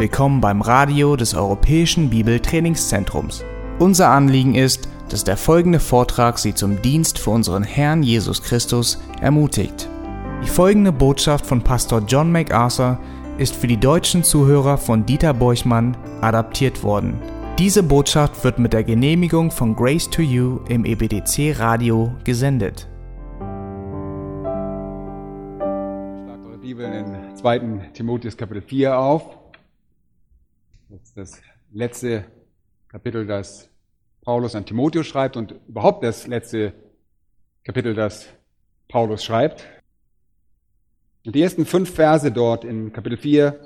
Willkommen beim Radio des Europäischen Bibeltrainingszentrums. Unser Anliegen ist, dass der folgende Vortrag Sie zum Dienst für unseren Herrn Jesus Christus ermutigt. Die folgende Botschaft von Pastor John MacArthur ist für die deutschen Zuhörer von Dieter Borchmann adaptiert worden. Diese Botschaft wird mit der Genehmigung von Grace to You im EBDC Radio gesendet. Schlagt eure Bibeln in 2. Timotheus Kapitel 4 auf. Ist das letzte Kapitel, das Paulus an Timotheus schreibt und überhaupt das letzte Kapitel, das Paulus schreibt. Und die ersten fünf Verse dort in Kapitel 4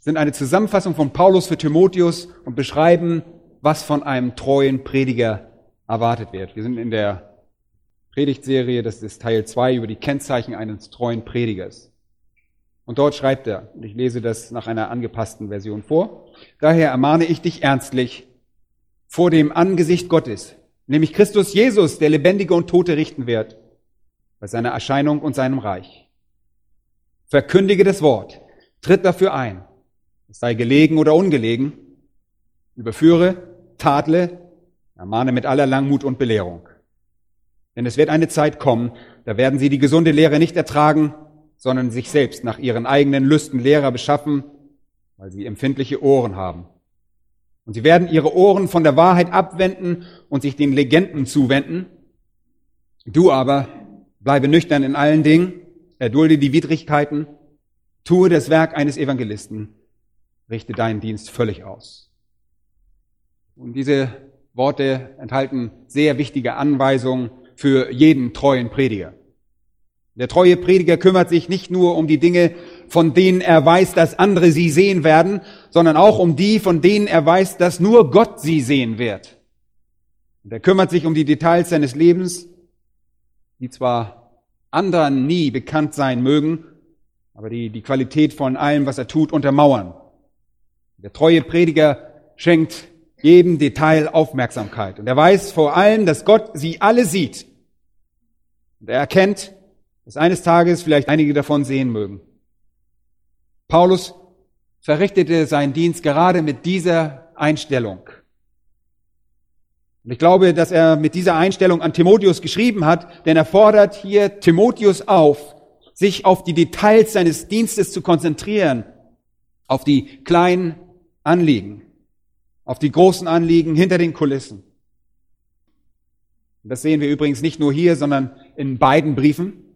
sind eine Zusammenfassung von Paulus für Timotheus und beschreiben, was von einem treuen Prediger erwartet wird. Wir sind in der Predigtserie, das ist Teil 2 über die Kennzeichen eines treuen Predigers. Und dort schreibt er, und ich lese das nach einer angepassten Version vor, daher ermahne ich dich ernstlich vor dem Angesicht Gottes, nämlich Christus Jesus, der Lebendige und Tote richten wird, bei seiner Erscheinung und seinem Reich. Verkündige das Wort, tritt dafür ein, es sei gelegen oder ungelegen, überführe, tadle, ermahne mit aller Langmut und Belehrung. Denn es wird eine Zeit kommen, da werden sie die gesunde Lehre nicht ertragen, sondern sich selbst nach ihren eigenen Lüsten Lehrer beschaffen, weil sie empfindliche Ohren haben. Und sie werden ihre Ohren von der Wahrheit abwenden und sich den Legenden zuwenden. Du aber bleibe nüchtern in allen Dingen, erdulde die Widrigkeiten, tue das Werk eines Evangelisten, richte deinen Dienst völlig aus. Und diese Worte enthalten sehr wichtige Anweisungen für jeden treuen Prediger. Der treue Prediger kümmert sich nicht nur um die Dinge, von denen er weiß, dass andere sie sehen werden, sondern auch um die, von denen er weiß, dass nur Gott sie sehen wird. Und er kümmert sich um die Details seines Lebens, die zwar anderen nie bekannt sein mögen, aber die die Qualität von allem, was er tut, untermauern. Der treue Prediger schenkt jedem Detail Aufmerksamkeit. Und er weiß vor allem, dass Gott sie alle sieht. Und er erkennt, dass eines Tages vielleicht einige davon sehen mögen. Paulus verrichtete seinen Dienst gerade mit dieser Einstellung. Und ich glaube, dass er mit dieser Einstellung an Timotheus geschrieben hat, denn er fordert hier Timotheus auf, sich auf die Details seines Dienstes zu konzentrieren, auf die kleinen Anliegen, auf die großen Anliegen hinter den Kulissen. Das sehen wir übrigens nicht nur hier, sondern in beiden Briefen.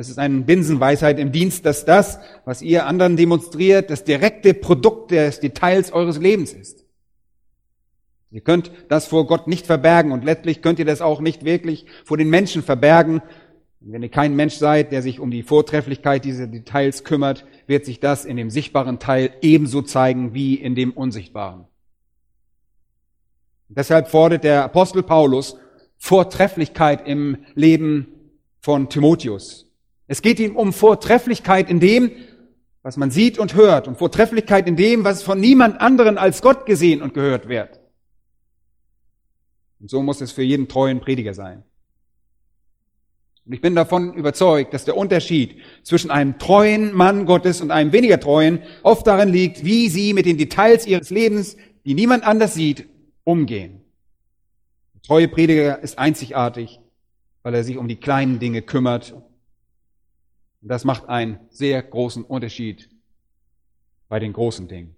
Es ist eine Binsenweisheit im Dienst, dass das, was ihr anderen demonstriert, das direkte Produkt des Details eures Lebens ist. Ihr könnt das vor Gott nicht verbergen und letztlich könnt ihr das auch nicht wirklich vor den Menschen verbergen. wenn ihr kein Mensch seid, der sich um die Vortrefflichkeit dieser Details kümmert, wird sich das in dem sichtbaren Teil ebenso zeigen wie in dem unsichtbaren. deshalb fordert der Apostel Paulus Vortrefflichkeit im Leben von Timotheus. Es geht ihm um Vortrefflichkeit in dem, was man sieht und hört, und Vortrefflichkeit in dem, was von niemand anderen als Gott gesehen und gehört wird. Und so muss es für jeden treuen Prediger sein. Und ich bin davon überzeugt, dass der Unterschied zwischen einem treuen Mann Gottes und einem weniger treuen oft darin liegt, wie sie mit den Details ihres Lebens, die niemand anders sieht, umgehen. Der treue Prediger ist einzigartig, weil er sich um die kleinen Dinge kümmert und das macht einen sehr großen Unterschied bei den großen Dingen.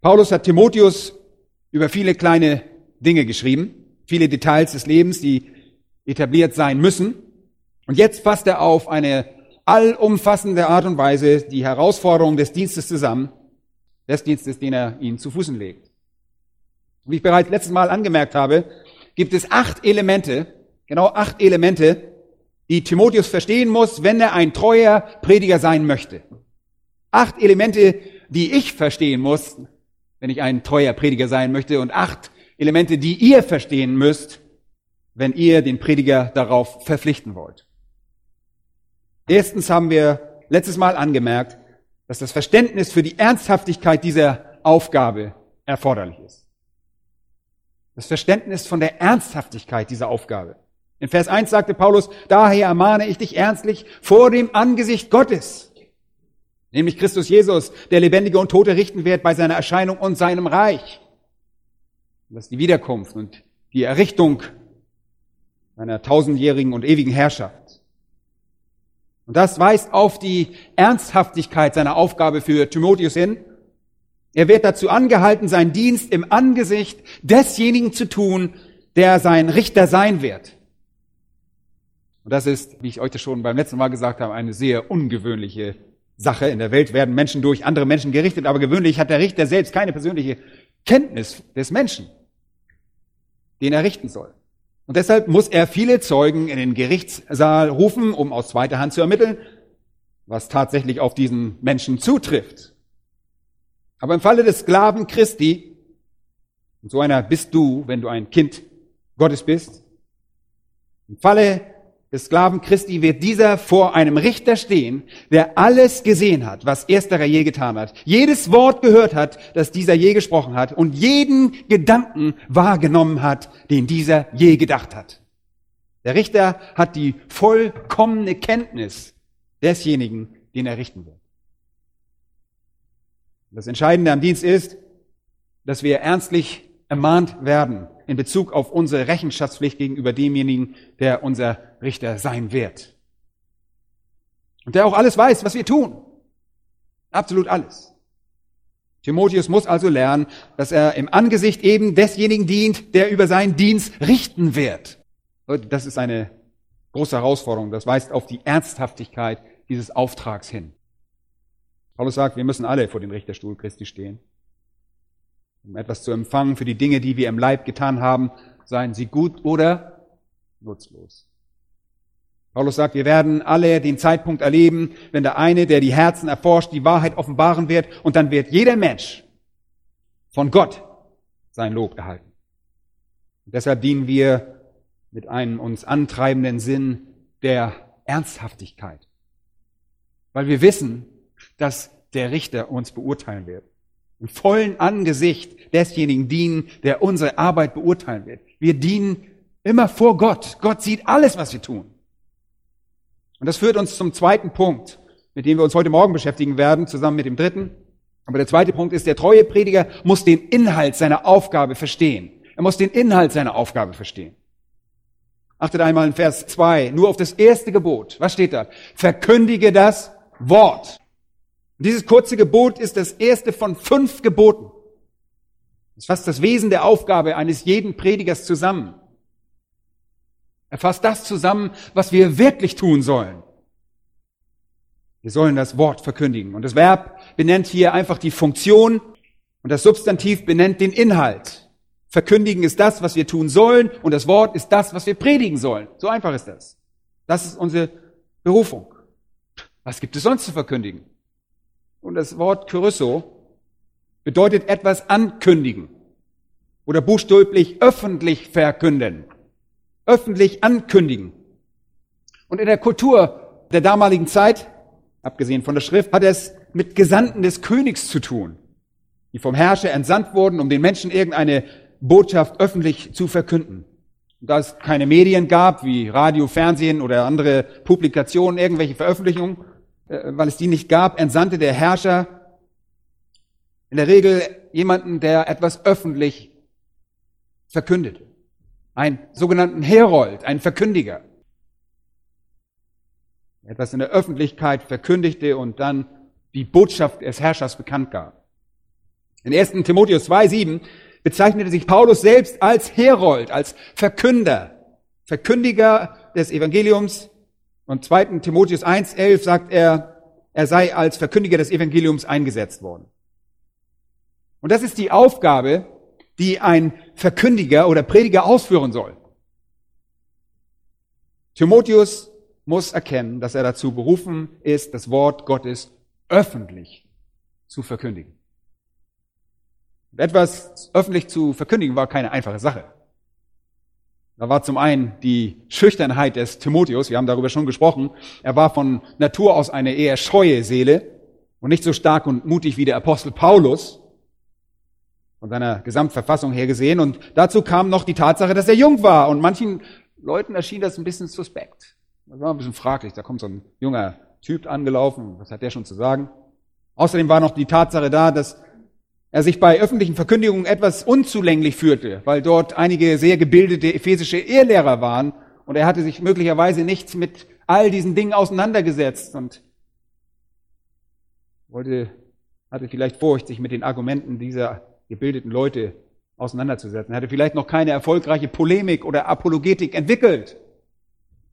Paulus hat Timotheus über viele kleine Dinge geschrieben, viele Details des Lebens, die etabliert sein müssen. Und jetzt fasst er auf eine allumfassende Art und Weise die Herausforderungen des Dienstes zusammen, des Dienstes, den er ihnen zu Fußen legt. Wie ich bereits letztes Mal angemerkt habe, gibt es acht Elemente, genau acht Elemente, die Timotheus verstehen muss, wenn er ein treuer Prediger sein möchte. Acht Elemente, die ich verstehen muss, wenn ich ein treuer Prediger sein möchte, und acht Elemente, die ihr verstehen müsst, wenn ihr den Prediger darauf verpflichten wollt. Erstens haben wir letztes Mal angemerkt, dass das Verständnis für die Ernsthaftigkeit dieser Aufgabe erforderlich ist. Das Verständnis von der Ernsthaftigkeit dieser Aufgabe. In Vers 1 sagte Paulus, daher ermahne ich dich ernstlich vor dem Angesicht Gottes. Nämlich Christus Jesus, der Lebendige und Tote richten wird bei seiner Erscheinung und seinem Reich. Das ist die Wiederkunft und die Errichtung seiner tausendjährigen und ewigen Herrschaft. Und das weist auf die Ernsthaftigkeit seiner Aufgabe für Timotheus hin. Er wird dazu angehalten, seinen Dienst im Angesicht desjenigen zu tun, der sein Richter sein wird. Und das ist, wie ich euch das schon beim letzten Mal gesagt habe, eine sehr ungewöhnliche Sache. In der Welt werden Menschen durch andere Menschen gerichtet, aber gewöhnlich hat der Richter selbst keine persönliche Kenntnis des Menschen, den er richten soll. Und deshalb muss er viele Zeugen in den Gerichtssaal rufen, um aus zweiter Hand zu ermitteln, was tatsächlich auf diesen Menschen zutrifft. Aber im Falle des Sklaven Christi, und so einer bist du, wenn du ein Kind Gottes bist, im Falle des Sklaven Christi wird dieser vor einem Richter stehen, der alles gesehen hat, was ersterer je getan hat, jedes Wort gehört hat, das dieser je gesprochen hat und jeden Gedanken wahrgenommen hat, den dieser je gedacht hat. Der Richter hat die vollkommene Kenntnis desjenigen, den er richten wird. Das Entscheidende am Dienst ist, dass wir ernstlich ermahnt werden in Bezug auf unsere Rechenschaftspflicht gegenüber demjenigen, der unser Richter sein wird. Und der auch alles weiß, was wir tun. Absolut alles. Timotheus muss also lernen, dass er im Angesicht eben desjenigen dient, der über seinen Dienst richten wird. Das ist eine große Herausforderung. Das weist auf die Ernsthaftigkeit dieses Auftrags hin. Paulus sagt, wir müssen alle vor dem Richterstuhl Christi stehen um etwas zu empfangen für die Dinge, die wir im Leib getan haben, seien sie gut oder nutzlos. Paulus sagt, wir werden alle den Zeitpunkt erleben, wenn der eine, der die Herzen erforscht, die Wahrheit offenbaren wird und dann wird jeder Mensch von Gott sein Lob erhalten. Und deshalb dienen wir mit einem uns antreibenden Sinn der Ernsthaftigkeit, weil wir wissen, dass der Richter uns beurteilen wird im vollen Angesicht desjenigen dienen, der unsere Arbeit beurteilen wird. Wir dienen immer vor Gott. Gott sieht alles, was wir tun. Und das führt uns zum zweiten Punkt, mit dem wir uns heute Morgen beschäftigen werden, zusammen mit dem dritten. Aber der zweite Punkt ist, der treue Prediger muss den Inhalt seiner Aufgabe verstehen. Er muss den Inhalt seiner Aufgabe verstehen. Achtet einmal in Vers 2, nur auf das erste Gebot. Was steht da? Verkündige das Wort. Und dieses kurze Gebot ist das erste von fünf Geboten. Es fasst das Wesen der Aufgabe eines jeden Predigers zusammen. Er fasst das zusammen, was wir wirklich tun sollen. Wir sollen das Wort verkündigen. Und das Verb benennt hier einfach die Funktion und das Substantiv benennt den Inhalt. Verkündigen ist das, was wir tun sollen und das Wort ist das, was wir predigen sollen. So einfach ist das. Das ist unsere Berufung. Was gibt es sonst zu verkündigen? Und das Wort Kyrisso bedeutet etwas ankündigen oder buchstäblich öffentlich verkünden. Öffentlich ankündigen. Und in der Kultur der damaligen Zeit, abgesehen von der Schrift, hat es mit Gesandten des Königs zu tun, die vom Herrscher entsandt wurden, um den Menschen irgendeine Botschaft öffentlich zu verkünden. Und da es keine Medien gab, wie Radio, Fernsehen oder andere Publikationen, irgendwelche Veröffentlichungen, weil es die nicht gab, entsandte der Herrscher in der Regel jemanden, der etwas öffentlich verkündet. Einen sogenannten Herold, einen Verkündiger. Etwas in der Öffentlichkeit verkündigte und dann die Botschaft des Herrschers bekannt gab. In 1. Timotheus 2,7 bezeichnete sich Paulus selbst als Herold, als Verkünder, Verkündiger des Evangeliums und 2. Timotheus 1.11 sagt er, er sei als Verkündiger des Evangeliums eingesetzt worden. Und das ist die Aufgabe, die ein Verkündiger oder Prediger ausführen soll. Timotheus muss erkennen, dass er dazu berufen ist, das Wort Gottes öffentlich zu verkündigen. Und etwas öffentlich zu verkündigen war keine einfache Sache. Da war zum einen die Schüchternheit des Timotheus, wir haben darüber schon gesprochen. Er war von Natur aus eine eher scheue Seele und nicht so stark und mutig wie der Apostel Paulus, von seiner Gesamtverfassung her gesehen. Und dazu kam noch die Tatsache, dass er jung war. Und manchen Leuten erschien das ein bisschen suspekt. Das war ein bisschen fraglich. Da kommt so ein junger Typ angelaufen. Was hat der schon zu sagen? Außerdem war noch die Tatsache da, dass er sich bei öffentlichen Verkündigungen etwas unzulänglich führte, weil dort einige sehr gebildete ephesische Ehrlehrer waren und er hatte sich möglicherweise nicht mit all diesen Dingen auseinandergesetzt und wollte, hatte vielleicht Furcht, sich mit den Argumenten dieser gebildeten Leute auseinanderzusetzen. Er hatte vielleicht noch keine erfolgreiche Polemik oder Apologetik entwickelt.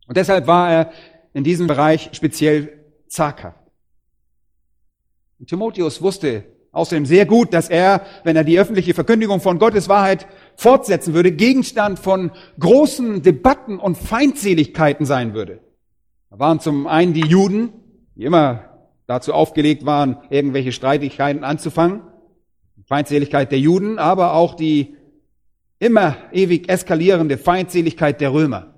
Und deshalb war er in diesem Bereich speziell zaghaft. Timotheus wusste außerdem sehr gut, dass er, wenn er die öffentliche Verkündigung von Gottes Wahrheit fortsetzen würde, Gegenstand von großen Debatten und Feindseligkeiten sein würde. Da waren zum einen die Juden, die immer dazu aufgelegt waren, irgendwelche Streitigkeiten anzufangen. Feindseligkeit der Juden, aber auch die immer ewig eskalierende Feindseligkeit der Römer.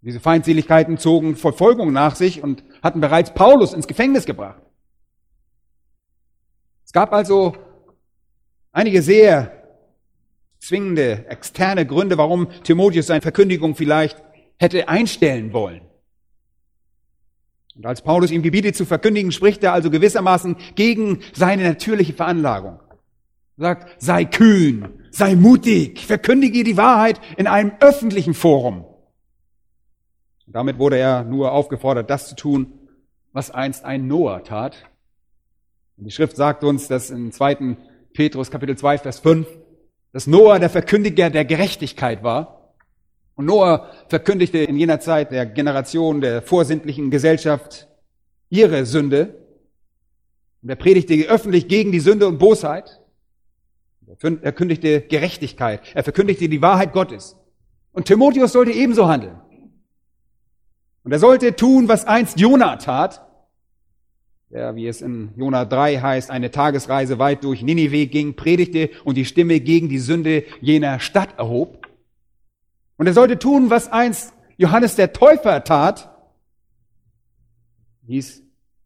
Diese Feindseligkeiten zogen Verfolgung nach sich und hatten bereits Paulus ins Gefängnis gebracht. Es gab also einige sehr zwingende externe Gründe, warum Timotheus seine Verkündigung vielleicht hätte einstellen wollen. Und als Paulus ihm gebietet zu verkündigen, spricht er also gewissermaßen gegen seine natürliche Veranlagung. Er sagt, sei kühn, sei mutig, verkündige die Wahrheit in einem öffentlichen Forum. Und damit wurde er nur aufgefordert, das zu tun, was einst ein Noah tat. Die Schrift sagt uns, dass in 2. Petrus Kapitel 2, Vers 5, dass Noah der Verkündiger der Gerechtigkeit war. Und Noah verkündigte in jener Zeit der Generation der vorsintlichen Gesellschaft ihre Sünde. Und er predigte öffentlich gegen die Sünde und Bosheit. Er kündigte Gerechtigkeit. Er verkündigte die Wahrheit Gottes. Und Timotheus sollte ebenso handeln. Und er sollte tun, was einst Jona tat, der, wie es in Jona 3 heißt, eine Tagesreise weit durch Ninive ging, predigte und die Stimme gegen die Sünde jener Stadt erhob. Und er sollte tun, was einst Johannes der Täufer tat. Hieß,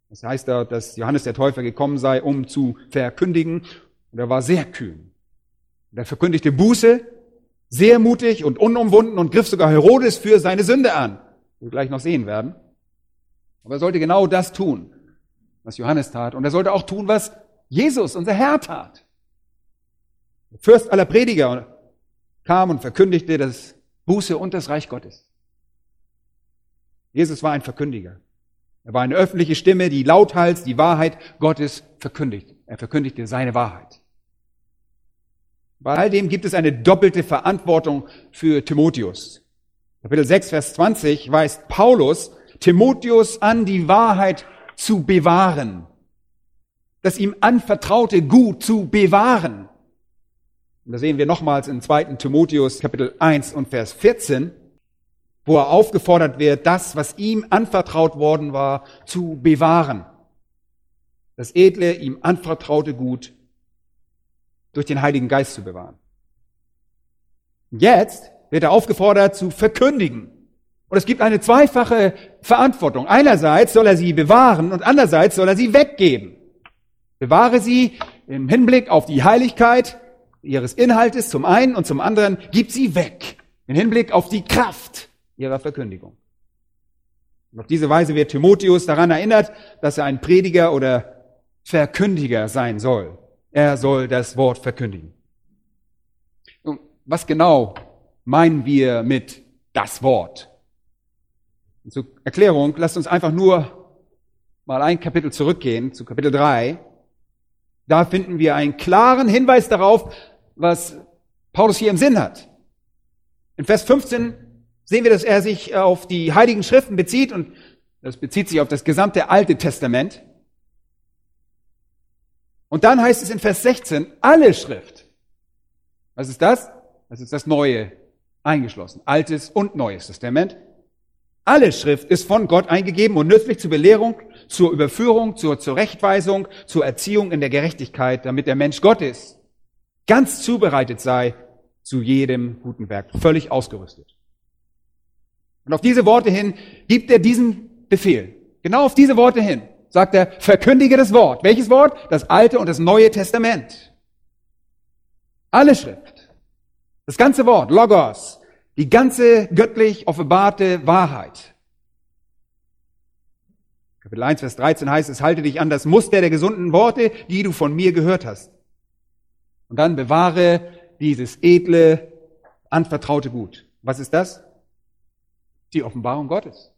das heißt da, dass Johannes der Täufer gekommen sei, um zu verkündigen. Und er war sehr kühn. Und er verkündigte Buße, sehr mutig und unumwunden und griff sogar Herodes für seine Sünde an. Wir gleich noch sehen werden. Aber er sollte genau das tun, was Johannes tat. Und er sollte auch tun, was Jesus, unser Herr, tat. Der Fürst aller Prediger kam und verkündigte das Buße und das Reich Gottes. Jesus war ein Verkündiger. Er war eine öffentliche Stimme, die lauthals die Wahrheit Gottes verkündigt. Er verkündigte seine Wahrheit. Bei all dem gibt es eine doppelte Verantwortung für Timotheus. Kapitel 6, Vers 20 weist Paulus Timotheus an, die Wahrheit zu bewahren. Das ihm anvertraute Gut zu bewahren. Und da sehen wir nochmals in 2. Timotheus Kapitel 1 und Vers 14, wo er aufgefordert wird, das, was ihm anvertraut worden war, zu bewahren. Das edle, ihm anvertraute Gut durch den Heiligen Geist zu bewahren. Jetzt wird er aufgefordert zu verkündigen. Und es gibt eine zweifache Verantwortung. Einerseits soll er sie bewahren und andererseits soll er sie weggeben. Bewahre sie im Hinblick auf die Heiligkeit ihres Inhaltes zum einen und zum anderen gibt sie weg im Hinblick auf die Kraft ihrer Verkündigung. Und auf diese Weise wird Timotheus daran erinnert, dass er ein Prediger oder Verkündiger sein soll. Er soll das Wort verkündigen. Und was genau meinen wir mit das Wort? Zur Erklärung, lasst uns einfach nur mal ein Kapitel zurückgehen, zu Kapitel 3. Da finden wir einen klaren Hinweis darauf, was Paulus hier im Sinn hat. In Vers 15 sehen wir, dass er sich auf die heiligen Schriften bezieht und das bezieht sich auf das gesamte Alte Testament. Und dann heißt es in Vers 16, alle Schrift. Was ist das? Das ist das Neue eingeschlossen. Altes und Neues Testament. Alle Schrift ist von Gott eingegeben und nützlich zur Belehrung, zur Überführung, zur Zurechtweisung, zur Erziehung in der Gerechtigkeit, damit der Mensch Gott ist ganz zubereitet sei zu jedem guten Werk, völlig ausgerüstet. Und auf diese Worte hin gibt er diesen Befehl. Genau auf diese Worte hin sagt er, verkündige das Wort. Welches Wort? Das Alte und das Neue Testament. Alle Schrift. Das ganze Wort, Logos. Die ganze göttlich offenbarte Wahrheit. Kapitel 1, Vers 13 heißt es, halte dich an das Muster der gesunden Worte, die du von mir gehört hast. Und dann bewahre dieses edle, anvertraute Gut. Was ist das? Die Offenbarung Gottes.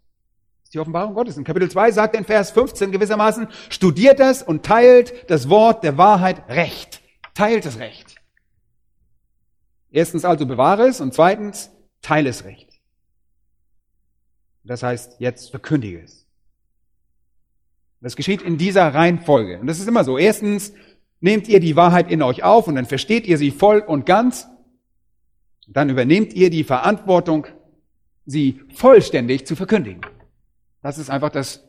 Die Offenbarung Gottes. In Kapitel 2 sagt er in Vers 15 gewissermaßen, studiert das und teilt das Wort der Wahrheit recht. Teilt es recht. Erstens also bewahre es und zweitens teile es recht. Das heißt, jetzt verkündige es. Das geschieht in dieser Reihenfolge. Und das ist immer so. Erstens nehmt ihr die Wahrheit in euch auf und dann versteht ihr sie voll und ganz. Dann übernehmt ihr die Verantwortung, sie vollständig zu verkündigen. Das ist einfach das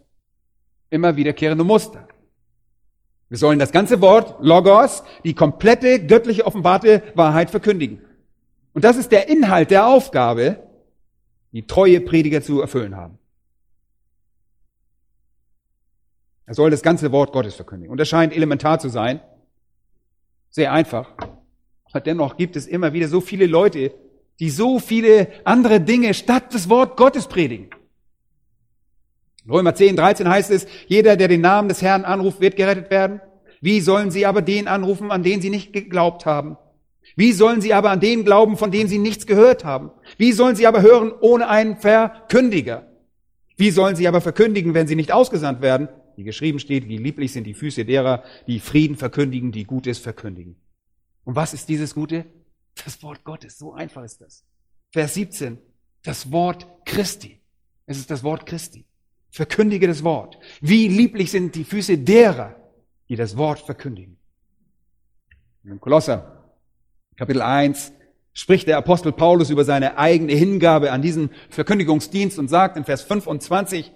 immer wiederkehrende Muster. Wir sollen das ganze Wort, Logos, die komplette göttliche offenbarte Wahrheit verkündigen. Und das ist der Inhalt der Aufgabe, die treue Prediger zu erfüllen haben. Er soll das ganze Wort Gottes verkündigen. Und das scheint elementar zu sein. Sehr einfach. Aber dennoch gibt es immer wieder so viele Leute, die so viele andere Dinge statt des Wort Gottes predigen. Römer 10, 13 heißt es, jeder, der den Namen des Herrn anruft, wird gerettet werden. Wie sollen sie aber den anrufen, an den sie nicht geglaubt haben? Wie sollen sie aber an den glauben, von dem sie nichts gehört haben? Wie sollen sie aber hören ohne einen Verkündiger? Wie sollen sie aber verkündigen, wenn sie nicht ausgesandt werden? Wie geschrieben steht, wie lieblich sind die Füße derer, die Frieden verkündigen, die Gutes verkündigen. Und was ist dieses Gute? Das Wort Gottes. So einfach ist das. Vers 17. Das Wort Christi. Es ist das Wort Christi. Verkündige das Wort. Wie lieblich sind die Füße derer, die das Wort verkündigen. In Kolosser Kapitel 1 spricht der Apostel Paulus über seine eigene Hingabe an diesen Verkündigungsdienst und sagt in Vers 25,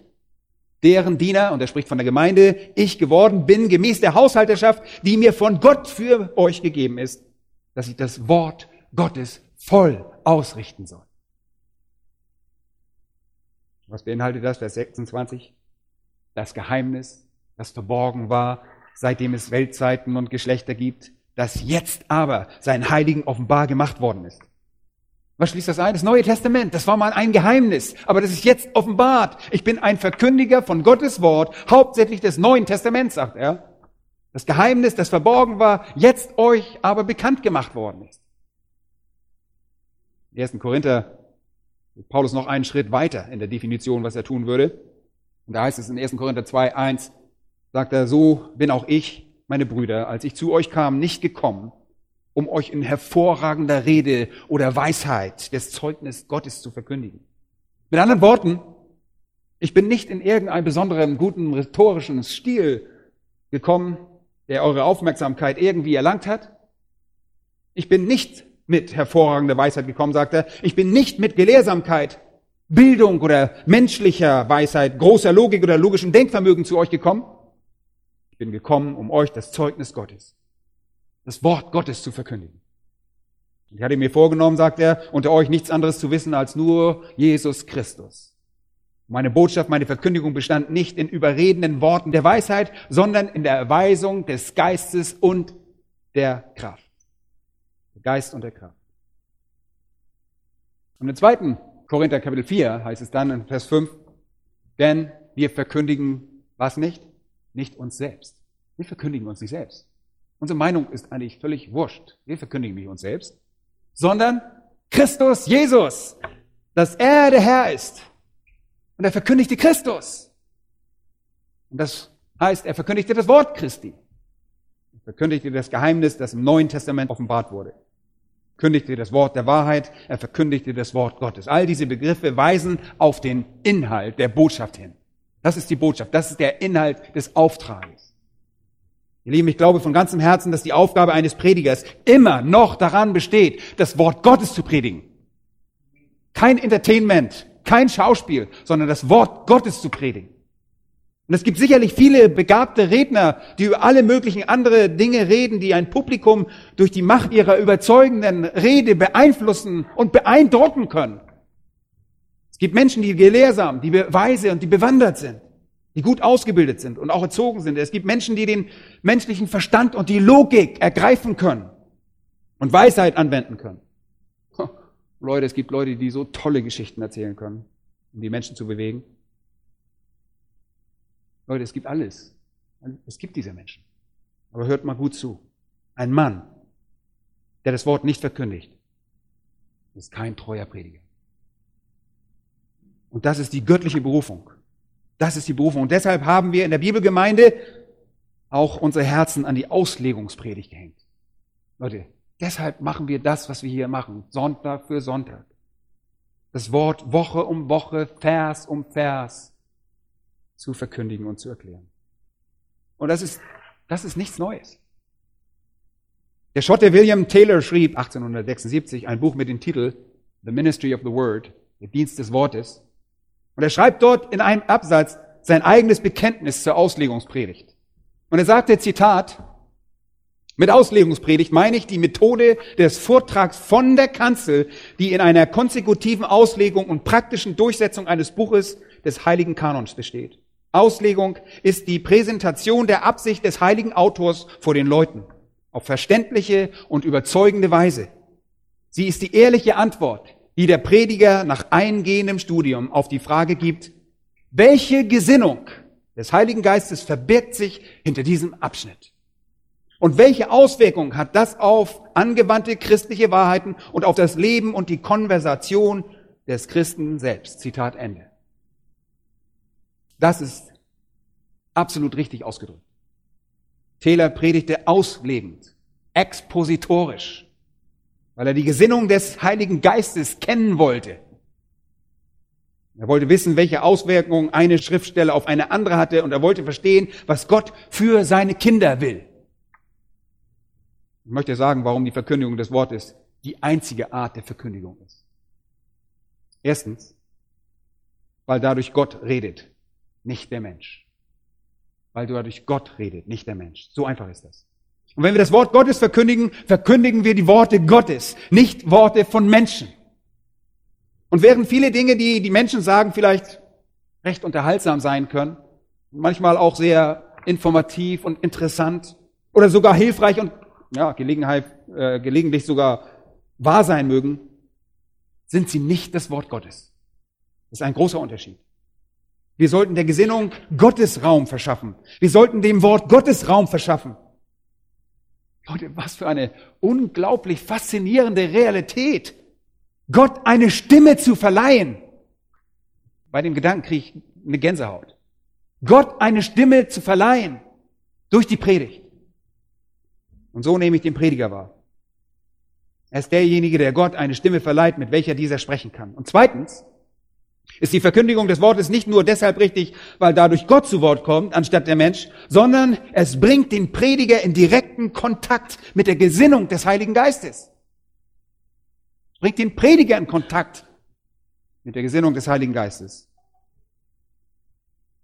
deren Diener, und er spricht von der Gemeinde, ich geworden bin, gemäß der Haushalterschaft, die mir von Gott für euch gegeben ist, dass ich das Wort Gottes voll ausrichten soll. Was beinhaltet das? Vers 26. Das Geheimnis, das verborgen war, seitdem es Weltzeiten und Geschlechter gibt, das jetzt aber seinen Heiligen offenbar gemacht worden ist. Was schließt das ein? Das Neue Testament, das war mal ein Geheimnis, aber das ist jetzt offenbart. Ich bin ein Verkündiger von Gottes Wort, hauptsächlich des Neuen Testaments, sagt er. Das Geheimnis, das verborgen war, jetzt euch aber bekannt gemacht worden ist. Im 1. Korinther Paulus noch einen Schritt weiter in der Definition, was er tun würde. Und da heißt es in 1. Korinther 2, 1, sagt er, so bin auch ich meine Brüder, als ich zu euch kam, nicht gekommen, um euch in hervorragender Rede oder Weisheit des Zeugnis Gottes zu verkündigen. Mit anderen Worten, ich bin nicht in irgendeinem besonderen guten rhetorischen Stil gekommen, der eure Aufmerksamkeit irgendwie erlangt hat. Ich bin nicht mit hervorragender Weisheit gekommen, sagt er. Ich bin nicht mit Gelehrsamkeit, Bildung oder menschlicher Weisheit, großer Logik oder logischem Denkvermögen zu euch gekommen, bin gekommen, um euch das Zeugnis Gottes, das Wort Gottes zu verkündigen. Ich hatte mir vorgenommen, sagt er, unter euch nichts anderes zu wissen als nur Jesus Christus. Meine Botschaft, meine Verkündigung bestand nicht in überredenden Worten der Weisheit, sondern in der Erweisung des Geistes und der Kraft. Der Geist und der Kraft. Und im zweiten Korinther Kapitel 4 heißt es dann in Vers 5, denn wir verkündigen was nicht? Nicht uns selbst. Wir verkündigen uns nicht selbst. Unsere Meinung ist eigentlich völlig wurscht. Wir verkündigen nicht uns selbst, sondern Christus Jesus, dass er der Herr ist. Und er verkündigte Christus. Und das heißt, er verkündigte das Wort Christi. Er verkündigte das Geheimnis, das im Neuen Testament offenbart wurde. Er kündigte das Wort der Wahrheit, er verkündigte das Wort Gottes. All diese Begriffe weisen auf den Inhalt der Botschaft hin. Das ist die Botschaft, das ist der Inhalt des Auftrages. Ihr Lieben, ich glaube von ganzem Herzen, dass die Aufgabe eines Predigers immer noch daran besteht, das Wort Gottes zu predigen. Kein Entertainment, kein Schauspiel, sondern das Wort Gottes zu predigen. Und es gibt sicherlich viele begabte Redner, die über alle möglichen andere Dinge reden, die ein Publikum durch die Macht ihrer überzeugenden Rede beeinflussen und beeindrucken können. Es gibt Menschen, die gelehrsam, die weise und die bewandert sind, die gut ausgebildet sind und auch erzogen sind. Es gibt Menschen, die den menschlichen Verstand und die Logik ergreifen können und Weisheit anwenden können. Leute, es gibt Leute, die so tolle Geschichten erzählen können, um die Menschen zu bewegen. Leute, es gibt alles. Es gibt diese Menschen. Aber hört mal gut zu. Ein Mann, der das Wort nicht verkündigt, ist kein treuer Prediger. Und das ist die göttliche Berufung. Das ist die Berufung. Und deshalb haben wir in der Bibelgemeinde auch unsere Herzen an die Auslegungspredigt gehängt. Leute, deshalb machen wir das, was wir hier machen, Sonntag für Sonntag. Das Wort Woche um Woche, Vers um Vers zu verkündigen und zu erklären. Und das ist, das ist nichts Neues. Der Schotte William Taylor schrieb 1876 ein Buch mit dem Titel The Ministry of the Word, der Dienst des Wortes. Und er schreibt dort in einem Absatz sein eigenes Bekenntnis zur Auslegungspredigt. Und er sagte, Zitat, mit Auslegungspredigt meine ich die Methode des Vortrags von der Kanzel, die in einer konsekutiven Auslegung und praktischen Durchsetzung eines Buches des heiligen Kanons besteht. Auslegung ist die Präsentation der Absicht des heiligen Autors vor den Leuten auf verständliche und überzeugende Weise. Sie ist die ehrliche Antwort, die der Prediger nach eingehendem Studium auf die Frage gibt, welche Gesinnung des Heiligen Geistes verbirgt sich hinter diesem Abschnitt? Und welche Auswirkungen hat das auf angewandte christliche Wahrheiten und auf das Leben und die Konversation des Christen selbst? Zitat Ende. Das ist absolut richtig ausgedrückt. Taylor predigte auslegend, expositorisch, weil er die Gesinnung des Heiligen Geistes kennen wollte. Er wollte wissen, welche Auswirkungen eine Schriftstelle auf eine andere hatte und er wollte verstehen, was Gott für seine Kinder will. Ich möchte sagen, warum die Verkündigung des Wortes die einzige Art der Verkündigung ist. Erstens, weil dadurch Gott redet, nicht der Mensch weil dadurch Gott redet, nicht der Mensch. So einfach ist das. Und wenn wir das Wort Gottes verkündigen, verkündigen wir die Worte Gottes, nicht Worte von Menschen. Und während viele Dinge, die die Menschen sagen, vielleicht recht unterhaltsam sein können, manchmal auch sehr informativ und interessant oder sogar hilfreich und ja, Gelegenheit, äh, gelegentlich sogar wahr sein mögen, sind sie nicht das Wort Gottes. Das ist ein großer Unterschied. Wir sollten der Gesinnung Gottes Raum verschaffen. Wir sollten dem Wort Gottes Raum verschaffen. Leute, was für eine unglaublich faszinierende Realität. Gott eine Stimme zu verleihen. Bei dem Gedanken kriege ich eine Gänsehaut. Gott eine Stimme zu verleihen. Durch die Predigt. Und so nehme ich den Prediger wahr. Er ist derjenige, der Gott eine Stimme verleiht, mit welcher dieser sprechen kann. Und zweitens, ist die Verkündigung des Wortes nicht nur deshalb richtig, weil dadurch Gott zu Wort kommt, anstatt der Mensch, sondern es bringt den Prediger in direkten Kontakt mit der Gesinnung des Heiligen Geistes. Es bringt den Prediger in Kontakt mit der Gesinnung des Heiligen Geistes.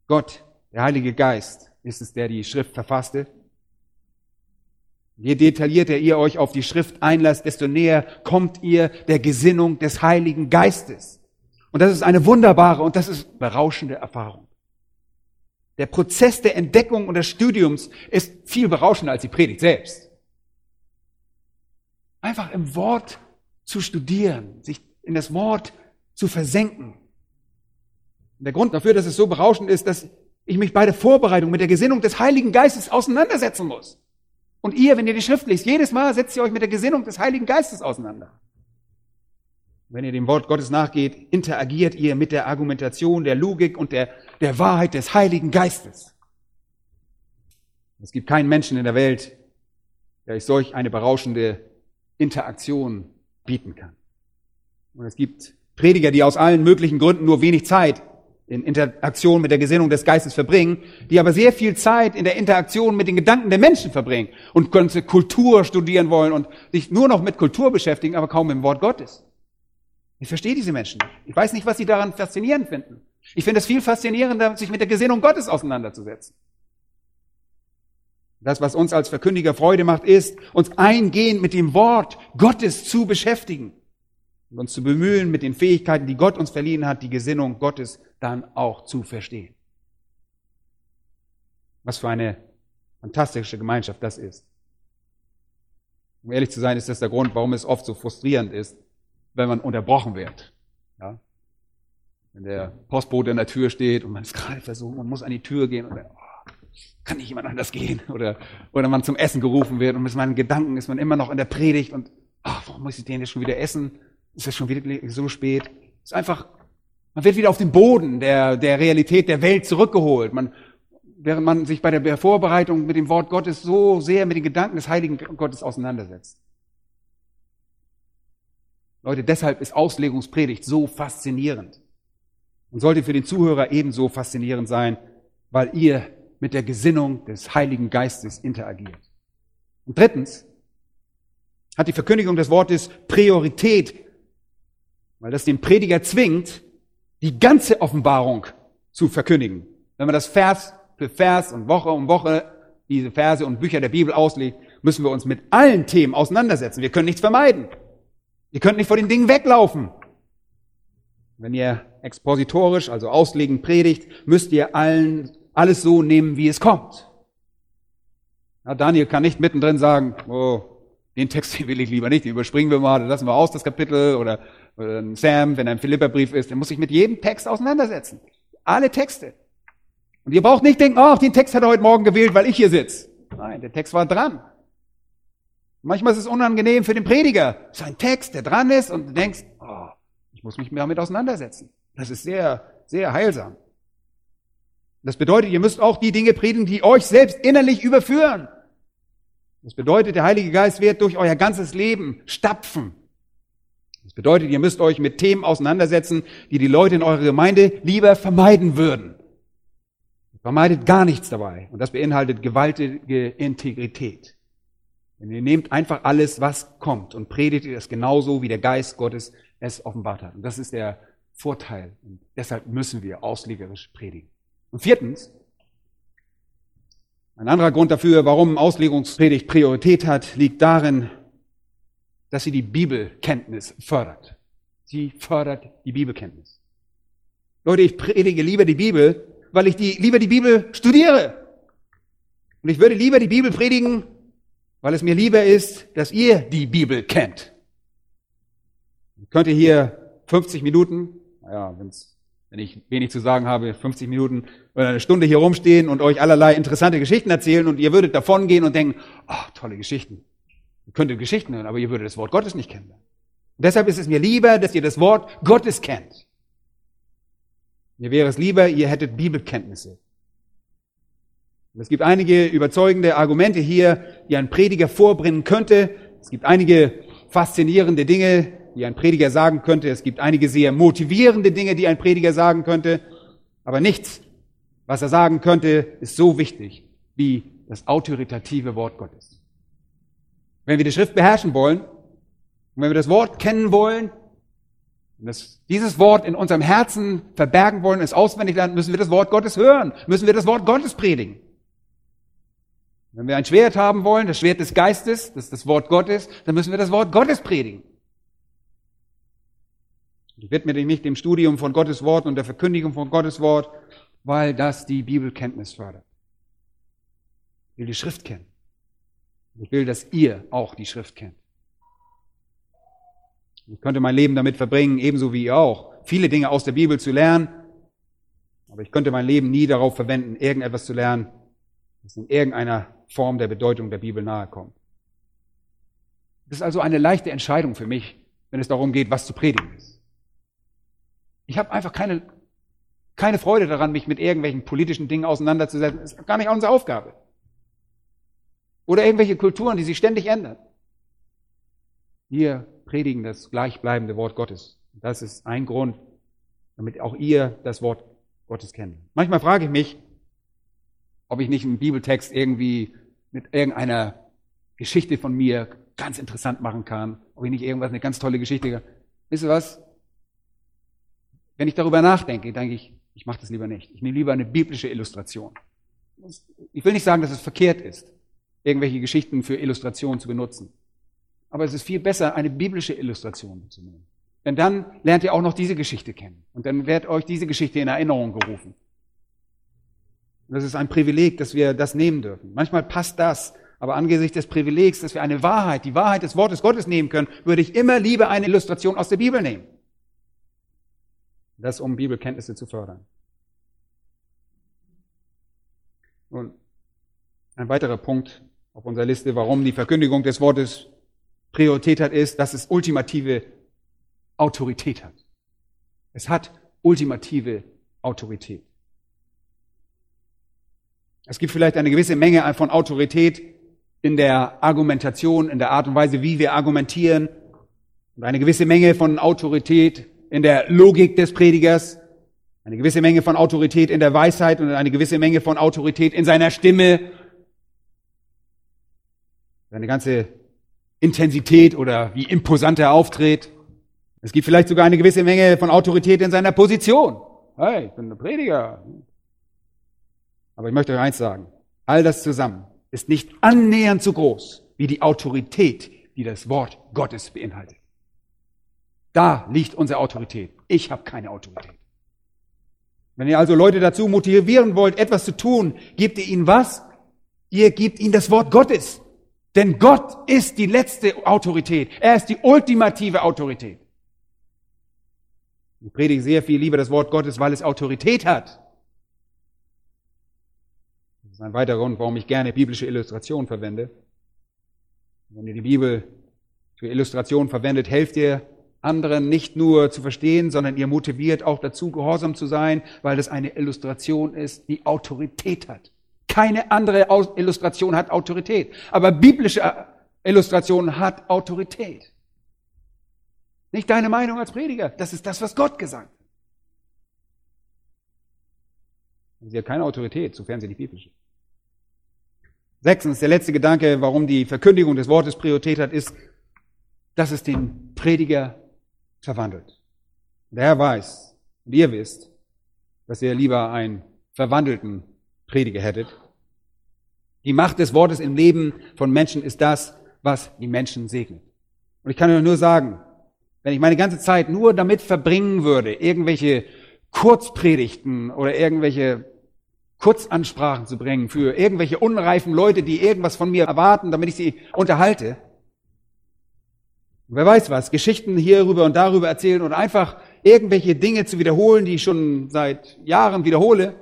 Gott, der Heilige Geist, ist es, der die Schrift verfasste. Je detaillierter ihr euch auf die Schrift einlasst, desto näher kommt ihr der Gesinnung des Heiligen Geistes. Und das ist eine wunderbare und das ist berauschende Erfahrung. Der Prozess der Entdeckung und des Studiums ist viel berauschender als die Predigt selbst. Einfach im Wort zu studieren, sich in das Wort zu versenken. Und der Grund dafür, dass es so berauschend ist, dass ich mich bei der Vorbereitung mit der Gesinnung des Heiligen Geistes auseinandersetzen muss. Und ihr, wenn ihr die Schrift liest, jedes Mal setzt ihr euch mit der Gesinnung des Heiligen Geistes auseinander. Wenn ihr dem Wort Gottes nachgeht, interagiert ihr mit der Argumentation, der Logik und der, der Wahrheit des Heiligen Geistes. Es gibt keinen Menschen in der Welt, der euch solch eine berauschende Interaktion bieten kann. Und es gibt Prediger, die aus allen möglichen Gründen nur wenig Zeit in Interaktion mit der Gesinnung des Geistes verbringen, die aber sehr viel Zeit in der Interaktion mit den Gedanken der Menschen verbringen und können Kultur studieren wollen und sich nur noch mit Kultur beschäftigen, aber kaum mit dem Wort Gottes. Ich verstehe diese Menschen. Ich weiß nicht, was sie daran faszinierend finden. Ich finde es viel faszinierender, sich mit der Gesinnung Gottes auseinanderzusetzen. Das, was uns als Verkündiger Freude macht, ist, uns eingehend mit dem Wort Gottes zu beschäftigen und uns zu bemühen, mit den Fähigkeiten, die Gott uns verliehen hat, die Gesinnung Gottes dann auch zu verstehen. Was für eine fantastische Gemeinschaft das ist. Um ehrlich zu sein, ist das der Grund, warum es oft so frustrierend ist, wenn man unterbrochen wird. Ja? Wenn der Postbote an der Tür steht und man ist gerade versucht, man muss an die Tür gehen und dann, oh, kann nicht jemand anders gehen? Oder, oder man zum Essen gerufen wird und mit meinen Gedanken ist man immer noch in der Predigt und, ach, warum muss ich den jetzt schon wieder essen? Ist es schon wieder so spät? ist einfach, man wird wieder auf den Boden der, der Realität der Welt zurückgeholt. Man, während man sich bei der Vorbereitung mit dem Wort Gottes so sehr mit den Gedanken des Heiligen Gottes auseinandersetzt. Leute, deshalb ist Auslegungspredigt so faszinierend und sollte für den Zuhörer ebenso faszinierend sein, weil ihr mit der Gesinnung des Heiligen Geistes interagiert. Und drittens hat die Verkündigung des Wortes Priorität, weil das den Prediger zwingt, die ganze Offenbarung zu verkündigen. Wenn man das Vers für Vers und Woche um Woche diese Verse und Bücher der Bibel auslegt, müssen wir uns mit allen Themen auseinandersetzen. Wir können nichts vermeiden. Ihr könnt nicht vor den Dingen weglaufen. Wenn ihr expositorisch, also auslegend predigt, müsst ihr allen, alles so nehmen, wie es kommt. Ja, Daniel kann nicht mittendrin sagen, oh, den Text den will ich lieber nicht, den überspringen wir mal, lassen wir aus das Kapitel oder, oder Sam, wenn er im Philipperbrief ist, der muss sich mit jedem Text auseinandersetzen. Alle Texte. Und ihr braucht nicht denken, ach, den Text hat er heute Morgen gewählt, weil ich hier sitze. Nein, der Text war dran. Manchmal ist es unangenehm für den Prediger. Es ein Text, der dran ist und du denkst, oh, ich muss mich damit auseinandersetzen. Das ist sehr, sehr heilsam. Das bedeutet, ihr müsst auch die Dinge predigen, die euch selbst innerlich überführen. Das bedeutet, der Heilige Geist wird durch euer ganzes Leben stapfen. Das bedeutet, ihr müsst euch mit Themen auseinandersetzen, die die Leute in eurer Gemeinde lieber vermeiden würden. Vermeidet gar nichts dabei. Und das beinhaltet gewaltige Integrität. Denn ihr nehmt einfach alles, was kommt und predigt es genauso, wie der Geist Gottes es offenbart hat. Und das ist der Vorteil. Und deshalb müssen wir auslegerisch predigen. Und viertens, ein anderer Grund dafür, warum Auslegungspredigt Priorität hat, liegt darin, dass sie die Bibelkenntnis fördert. Sie fördert die Bibelkenntnis. Leute, ich predige lieber die Bibel, weil ich die, lieber die Bibel studiere. Und ich würde lieber die Bibel predigen, weil es mir lieber ist, dass ihr die Bibel kennt. Ich könnte hier 50 Minuten, naja, wenn's, wenn ich wenig zu sagen habe, 50 Minuten oder eine Stunde hier rumstehen und euch allerlei interessante Geschichten erzählen und ihr würdet davon gehen und denken, oh, tolle Geschichten. Ihr könntet Geschichten hören, aber ihr würdet das Wort Gottes nicht kennen. Und deshalb ist es mir lieber, dass ihr das Wort Gottes kennt. Mir wäre es lieber, ihr hättet Bibelkenntnisse. Es gibt einige überzeugende Argumente hier, die ein Prediger vorbringen könnte. Es gibt einige faszinierende Dinge, die ein Prediger sagen könnte. Es gibt einige sehr motivierende Dinge, die ein Prediger sagen könnte. Aber nichts, was er sagen könnte, ist so wichtig wie das autoritative Wort Gottes. Wenn wir die Schrift beherrschen wollen und wenn wir das Wort kennen wollen, und das, dieses Wort in unserem Herzen verbergen wollen, es auswendig lernen, müssen wir das Wort Gottes hören, müssen wir das Wort Gottes predigen. Wenn wir ein Schwert haben wollen, das Schwert des Geistes, das ist das Wort Gottes, dann müssen wir das Wort Gottes predigen. Ich widme mich dem Studium von Gottes Wort und der Verkündigung von Gottes Wort, weil das die Bibelkenntnis fördert. Ich will die Schrift kennen. Ich will, dass ihr auch die Schrift kennt. Ich könnte mein Leben damit verbringen, ebenso wie ihr auch, viele Dinge aus der Bibel zu lernen. Aber ich könnte mein Leben nie darauf verwenden, irgendetwas zu lernen, das in irgendeiner Form der Bedeutung der Bibel nahe kommt. Das ist also eine leichte Entscheidung für mich, wenn es darum geht, was zu predigen ist. Ich habe einfach keine, keine Freude daran, mich mit irgendwelchen politischen Dingen auseinanderzusetzen. Das ist gar nicht unsere Aufgabe. Oder irgendwelche Kulturen, die sich ständig ändern. Wir predigen das gleichbleibende Wort Gottes. Das ist ein Grund, damit auch ihr das Wort Gottes kennt. Manchmal frage ich mich, ob ich nicht einen Bibeltext irgendwie mit irgendeiner Geschichte von mir ganz interessant machen kann, ob ich nicht irgendwas, eine ganz tolle Geschichte. Wisst ihr was? Wenn ich darüber nachdenke, denke ich, ich mache das lieber nicht. Ich nehme lieber eine biblische Illustration. Ich will nicht sagen, dass es verkehrt ist, irgendwelche Geschichten für Illustrationen zu benutzen. Aber es ist viel besser, eine biblische Illustration zu nehmen. Denn dann lernt ihr auch noch diese Geschichte kennen. Und dann wird euch diese Geschichte in Erinnerung gerufen. Und das ist ein Privileg, dass wir das nehmen dürfen. Manchmal passt das, aber angesichts des Privilegs, dass wir eine Wahrheit, die Wahrheit des Wortes Gottes nehmen können, würde ich immer lieber eine Illustration aus der Bibel nehmen. Das, um Bibelkenntnisse zu fördern. Nun, ein weiterer Punkt auf unserer Liste, warum die Verkündigung des Wortes Priorität hat, ist, dass es ultimative Autorität hat. Es hat ultimative Autorität. Es gibt vielleicht eine gewisse Menge von Autorität in der Argumentation, in der Art und Weise, wie wir argumentieren, und eine gewisse Menge von Autorität in der Logik des Predigers, eine gewisse Menge von Autorität in der Weisheit und eine gewisse Menge von Autorität in seiner Stimme, seine ganze Intensität oder wie imposant er auftritt. Es gibt vielleicht sogar eine gewisse Menge von Autorität in seiner Position. Hey, ich bin ein Prediger. Aber ich möchte euch eins sagen. All das zusammen ist nicht annähernd so groß wie die Autorität, die das Wort Gottes beinhaltet. Da liegt unsere Autorität. Ich habe keine Autorität. Wenn ihr also Leute dazu motivieren wollt, etwas zu tun, gebt ihr ihnen was? Ihr gebt ihnen das Wort Gottes. Denn Gott ist die letzte Autorität. Er ist die ultimative Autorität. Ich predige sehr viel lieber das Wort Gottes, weil es Autorität hat. Ist ein weiterer Grund, warum ich gerne biblische Illustrationen verwende. Wenn ihr die Bibel für Illustrationen verwendet, helft ihr anderen nicht nur zu verstehen, sondern ihr motiviert auch dazu, gehorsam zu sein, weil das eine Illustration ist, die Autorität hat. Keine andere Illustration hat Autorität. Aber biblische äh, Illustration hat Autorität. Nicht deine Meinung als Prediger. Das ist das, was Gott gesagt hat. Sie hat keine Autorität, sofern sie nicht biblisch ist. Sechstens, der letzte Gedanke, warum die Verkündigung des Wortes Priorität hat, ist, dass es den Prediger verwandelt. Der Herr weiß, und ihr wisst, dass ihr lieber einen verwandelten Prediger hättet. Die Macht des Wortes im Leben von Menschen ist das, was die Menschen segnet. Und ich kann euch nur sagen, wenn ich meine ganze Zeit nur damit verbringen würde, irgendwelche Kurzpredigten oder irgendwelche Kurzansprachen zu bringen für irgendwelche unreifen Leute, die irgendwas von mir erwarten, damit ich sie unterhalte, wer weiß was, Geschichten hierüber und darüber erzählen und einfach irgendwelche Dinge zu wiederholen, die ich schon seit Jahren wiederhole,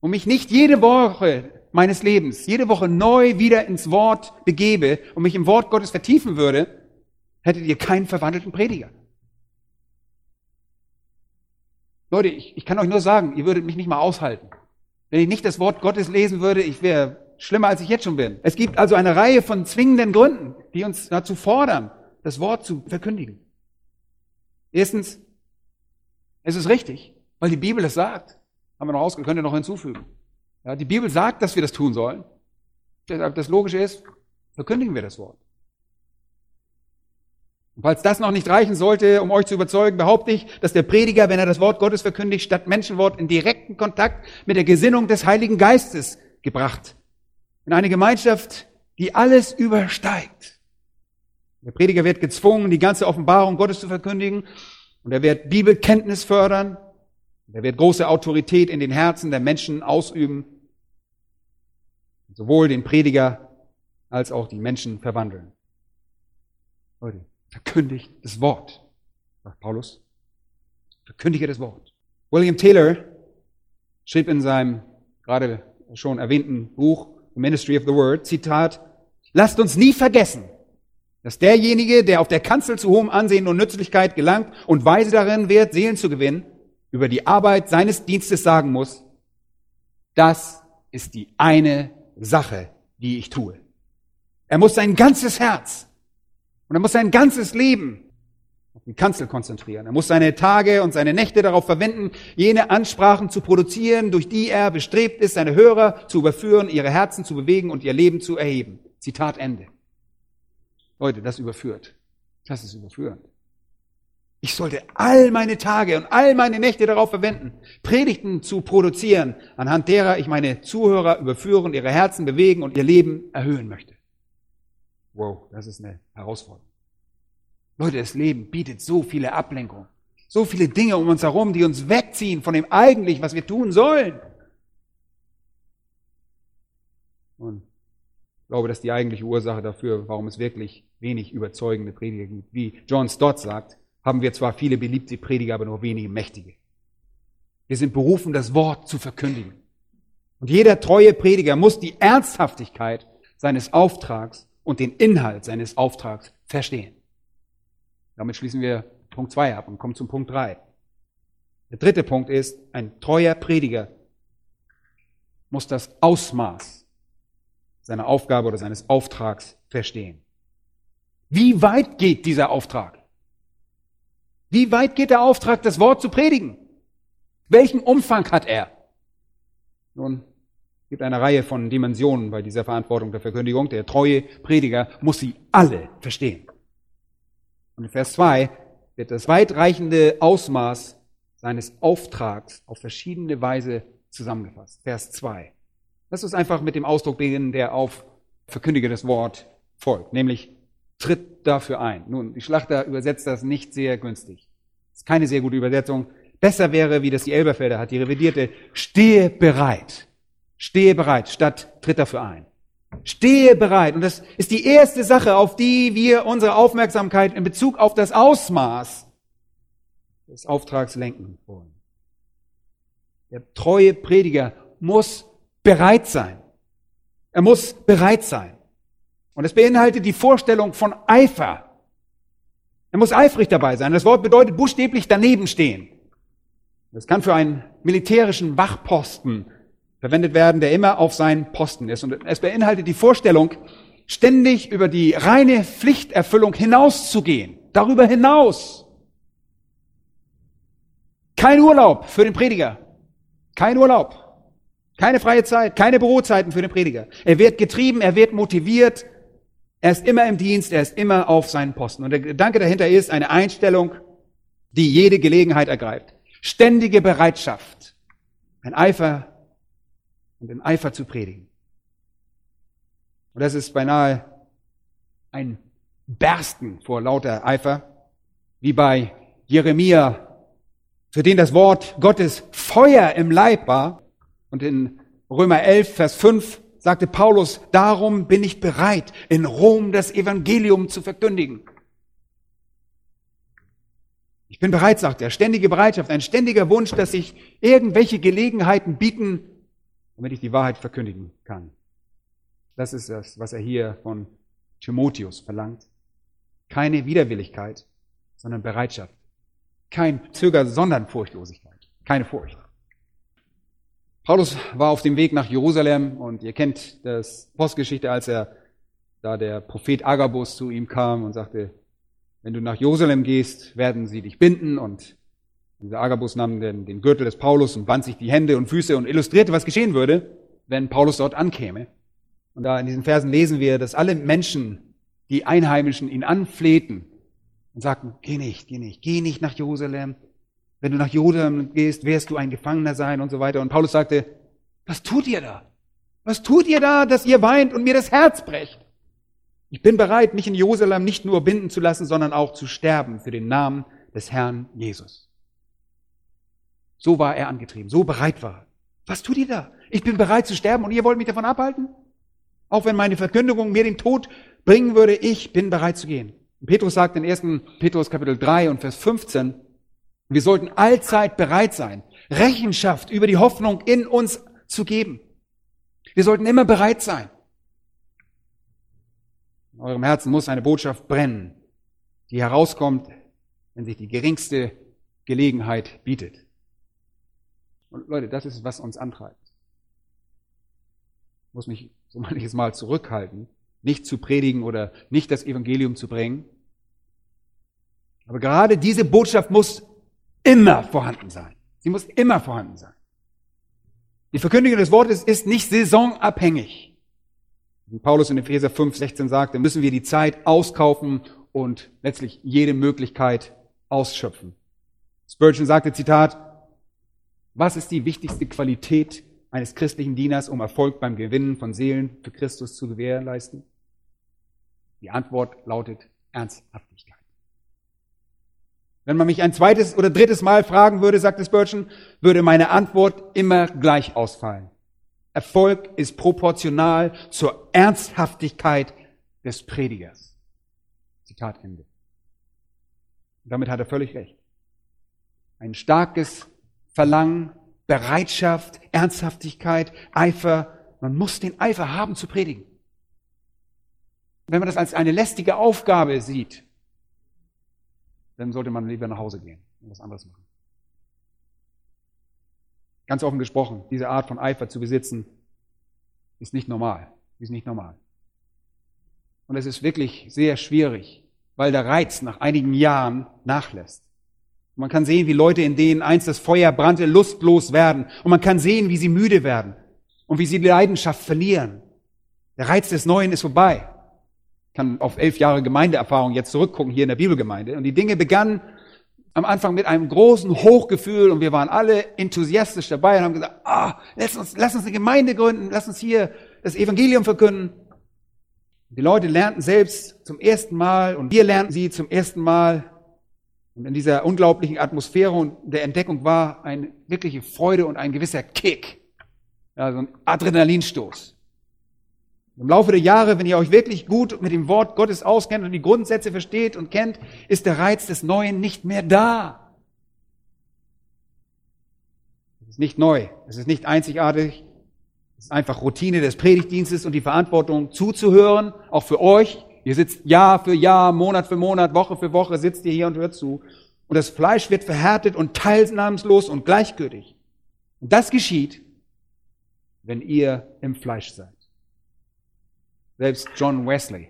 und mich nicht jede Woche meines Lebens, jede Woche neu wieder ins Wort begebe und mich im Wort Gottes vertiefen würde, hättet ihr keinen verwandelten Prediger. Leute, ich, ich kann euch nur sagen, ihr würdet mich nicht mal aushalten. Wenn ich nicht das Wort Gottes lesen würde, ich wäre schlimmer, als ich jetzt schon bin. Es gibt also eine Reihe von zwingenden Gründen, die uns dazu fordern, das Wort zu verkündigen. Erstens, es ist richtig, weil die Bibel es sagt. Haben wir noch ausgehört, könnt ihr noch hinzufügen. Ja, die Bibel sagt, dass wir das tun sollen. Das Logische ist, verkündigen wir das Wort. Und falls das noch nicht reichen sollte, um euch zu überzeugen, behaupte ich, dass der Prediger, wenn er das Wort Gottes verkündigt, statt Menschenwort in direkten Kontakt mit der Gesinnung des Heiligen Geistes gebracht. In eine Gemeinschaft, die alles übersteigt. Der Prediger wird gezwungen, die ganze Offenbarung Gottes zu verkündigen und er wird Bibelkenntnis fördern. Er wird große Autorität in den Herzen der Menschen ausüben, sowohl den Prediger als auch die Menschen verwandeln. Leute, Verkündigt das Wort, sagt Paulus. Verkündige das Wort. William Taylor schrieb in seinem gerade schon erwähnten Buch Ministry of the Word, Zitat, lasst uns nie vergessen, dass derjenige, der auf der Kanzel zu hohem Ansehen und Nützlichkeit gelangt und weise darin wird, Seelen zu gewinnen, über die Arbeit seines Dienstes sagen muss, das ist die eine Sache, die ich tue. Er muss sein ganzes Herz, und er muss sein ganzes Leben auf die Kanzel konzentrieren. Er muss seine Tage und seine Nächte darauf verwenden, jene Ansprachen zu produzieren, durch die er bestrebt ist, seine Hörer zu überführen, ihre Herzen zu bewegen und ihr Leben zu erheben. Zitat Ende. Leute, das überführt. Das ist überführend. Ich sollte all meine Tage und all meine Nächte darauf verwenden, Predigten zu produzieren, anhand derer ich meine Zuhörer überführen, ihre Herzen bewegen und ihr Leben erhöhen möchte. Wow, das ist eine Herausforderung. Leute, das Leben bietet so viele Ablenkungen, so viele Dinge um uns herum, die uns wegziehen von dem eigentlich, was wir tun sollen. Und ich glaube, dass die eigentliche Ursache dafür, warum es wirklich wenig überzeugende Prediger gibt, wie John Stott sagt, haben wir zwar viele beliebte Prediger, aber nur wenige mächtige. Wir sind berufen, das Wort zu verkündigen. Und jeder treue Prediger muss die Ernsthaftigkeit seines Auftrags und den Inhalt seines Auftrags verstehen. Damit schließen wir Punkt 2 ab und kommen zum Punkt 3. Der dritte Punkt ist, ein treuer Prediger muss das Ausmaß seiner Aufgabe oder seines Auftrags verstehen. Wie weit geht dieser Auftrag? Wie weit geht der Auftrag, das Wort zu predigen? Welchen Umfang hat er? Nun, es gibt eine Reihe von Dimensionen bei dieser Verantwortung der Verkündigung. Der treue Prediger muss sie alle verstehen. Und in Vers 2 wird das weitreichende Ausmaß seines Auftrags auf verschiedene Weise zusammengefasst. Vers 2. Lass uns einfach mit dem Ausdruck beginnen, der auf Verkündige das Wort folgt, nämlich tritt dafür ein. Nun, die Schlachter übersetzt das nicht sehr günstig. Das ist keine sehr gute Übersetzung. Besser wäre, wie das die Elberfelder hat, die revidierte, stehe bereit. Stehe bereit, statt tritt dafür ein. Stehe bereit. Und das ist die erste Sache, auf die wir unsere Aufmerksamkeit in Bezug auf das Ausmaß des Auftrags lenken wollen. Der treue Prediger muss bereit sein. Er muss bereit sein. Und es beinhaltet die Vorstellung von Eifer. Er muss eifrig dabei sein. Das Wort bedeutet buchstäblich daneben stehen. Das kann für einen militärischen Wachposten verwendet werden, der immer auf seinen Posten ist. Und es beinhaltet die Vorstellung, ständig über die reine Pflichterfüllung hinauszugehen. Darüber hinaus. Kein Urlaub für den Prediger. Kein Urlaub. Keine freie Zeit, keine Bürozeiten für den Prediger. Er wird getrieben, er wird motiviert. Er ist immer im Dienst, er ist immer auf seinen Posten. Und der Gedanke dahinter ist eine Einstellung, die jede Gelegenheit ergreift. Ständige Bereitschaft. Ein Eifer und den Eifer zu predigen. Und das ist beinahe ein Bersten vor lauter Eifer, wie bei Jeremia, für den das Wort Gottes Feuer im Leib war. Und in Römer 11, Vers 5 sagte Paulus, darum bin ich bereit, in Rom das Evangelium zu verkündigen. Ich bin bereit, sagt er, ständige Bereitschaft, ein ständiger Wunsch, dass sich irgendwelche Gelegenheiten bieten, damit ich die Wahrheit verkündigen kann. Das ist das, was er hier von Timotheus verlangt. Keine Widerwilligkeit, sondern Bereitschaft. Kein Zöger, sondern Furchtlosigkeit. Keine Furcht. Paulus war auf dem Weg nach Jerusalem und ihr kennt das Postgeschichte, als er da der Prophet Agabus zu ihm kam und sagte, wenn du nach Jerusalem gehst, werden sie dich binden und dieser Agabus nahm den, den Gürtel des Paulus und band sich die Hände und Füße und illustrierte, was geschehen würde, wenn Paulus dort ankäme. Und da in diesen Versen lesen wir, dass alle Menschen, die Einheimischen, ihn anflehten und sagten, geh nicht, geh nicht, geh nicht nach Jerusalem. Wenn du nach Jerusalem gehst, wirst du ein Gefangener sein und so weiter. Und Paulus sagte, was tut ihr da? Was tut ihr da, dass ihr weint und mir das Herz brecht? Ich bin bereit, mich in Jerusalem nicht nur binden zu lassen, sondern auch zu sterben für den Namen des Herrn Jesus. So war er angetrieben, so bereit war. Was tut ihr da? Ich bin bereit zu sterben und ihr wollt mich davon abhalten? Auch wenn meine Verkündigung mir den Tod bringen würde, ich bin bereit zu gehen. Und Petrus sagt in 1. Petrus Kapitel 3 und Vers 15, wir sollten allzeit bereit sein, Rechenschaft über die Hoffnung in uns zu geben. Wir sollten immer bereit sein. In eurem Herzen muss eine Botschaft brennen, die herauskommt, wenn sich die geringste Gelegenheit bietet. Und Leute, das ist, was uns antreibt. Ich muss mich so manches Mal zurückhalten, nicht zu predigen oder nicht das Evangelium zu bringen. Aber gerade diese Botschaft muss immer vorhanden sein. Sie muss immer vorhanden sein. Die Verkündigung des Wortes ist nicht saisonabhängig. Wie Paulus in Epheser 5, 16 sagte, müssen wir die Zeit auskaufen und letztlich jede Möglichkeit ausschöpfen. Spurgeon sagte, Zitat, was ist die wichtigste Qualität eines christlichen Dieners, um Erfolg beim Gewinnen von Seelen für Christus zu gewährleisten? Die Antwort lautet Ernsthaftigkeit. Wenn man mich ein zweites oder drittes Mal fragen würde, sagt Spurgeon, würde meine Antwort immer gleich ausfallen. Erfolg ist proportional zur Ernsthaftigkeit des Predigers. Zitat Ende. Und damit hat er völlig recht. Ein starkes Verlangen Bereitschaft, Ernsthaftigkeit, Eifer. Man muss den Eifer haben zu predigen. Wenn man das als eine lästige Aufgabe sieht, dann sollte man lieber nach Hause gehen und was anderes machen. Ganz offen gesprochen, diese Art von Eifer zu besitzen, ist nicht normal. Ist nicht normal. Und es ist wirklich sehr schwierig, weil der Reiz nach einigen Jahren nachlässt. Und man kann sehen, wie Leute, in denen einst das Feuer brannte, lustlos werden. Und man kann sehen, wie sie müde werden und wie sie die Leidenschaft verlieren. Der Reiz des Neuen ist vorbei. Ich kann auf elf Jahre Gemeindeerfahrung jetzt zurückgucken hier in der Bibelgemeinde. Und die Dinge begannen am Anfang mit einem großen Hochgefühl und wir waren alle enthusiastisch dabei und haben gesagt, ah, lass uns, lass uns eine Gemeinde gründen, lass uns hier das Evangelium verkünden. Die Leute lernten selbst zum ersten Mal und wir lernten sie zum ersten Mal. Und in dieser unglaublichen Atmosphäre und der Entdeckung war eine wirkliche Freude und ein gewisser Kick. Ja, so ein Adrenalinstoß. Im Laufe der Jahre, wenn ihr euch wirklich gut mit dem Wort Gottes auskennt und die Grundsätze versteht und kennt, ist der Reiz des Neuen nicht mehr da. Es ist nicht neu, es ist nicht einzigartig, es ist einfach Routine des Predigtdienstes und die Verantwortung zuzuhören, auch für euch. Ihr sitzt Jahr für Jahr, Monat für Monat, Woche für Woche, sitzt ihr hier und hört zu. Und das Fleisch wird verhärtet und teilnahmslos und gleichgültig. Und das geschieht, wenn ihr im Fleisch seid. Selbst John Wesley,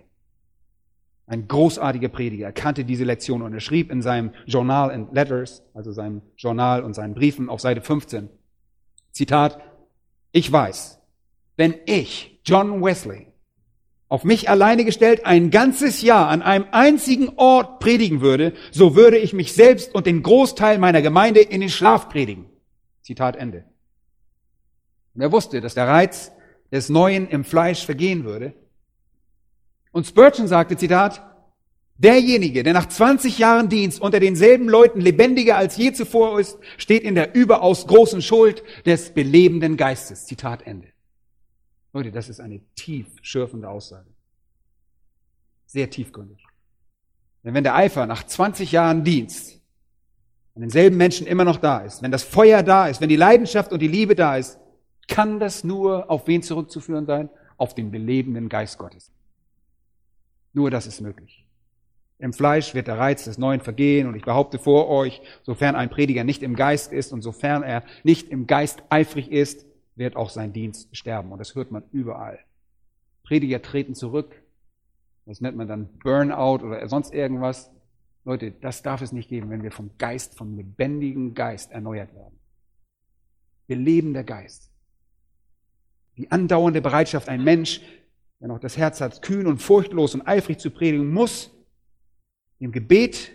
ein großartiger Prediger, erkannte diese Lektion und er schrieb in seinem Journal and Letters, also seinem Journal und seinen Briefen auf Seite 15, Zitat, ich weiß, wenn ich, John Wesley, auf mich alleine gestellt ein ganzes Jahr an einem einzigen Ort predigen würde, so würde ich mich selbst und den Großteil meiner Gemeinde in den Schlaf predigen. Zitat Ende. Und er wusste, dass der Reiz des Neuen im Fleisch vergehen würde. Und Spurgeon sagte, Zitat, derjenige, der nach 20 Jahren Dienst unter denselben Leuten lebendiger als je zuvor ist, steht in der überaus großen Schuld des belebenden Geistes. Zitat Ende. Leute, das ist eine tief schürfende Aussage. Sehr tiefgründig. Denn wenn der Eifer nach 20 Jahren Dienst an denselben Menschen immer noch da ist, wenn das Feuer da ist, wenn die Leidenschaft und die Liebe da ist, kann das nur auf wen zurückzuführen sein? Auf den belebenden Geist Gottes. Nur das ist möglich. Im Fleisch wird der Reiz des Neuen vergehen und ich behaupte vor euch, sofern ein Prediger nicht im Geist ist und sofern er nicht im Geist eifrig ist, wird auch sein Dienst sterben. Und das hört man überall. Prediger treten zurück. Das nennt man dann Burnout oder sonst irgendwas. Leute, das darf es nicht geben, wenn wir vom Geist, vom lebendigen Geist erneuert werden. Wir leben der Geist. Die andauernde Bereitschaft, ein Mensch, der noch das Herz hat, kühn und furchtlos und eifrig zu predigen, muss dem Gebet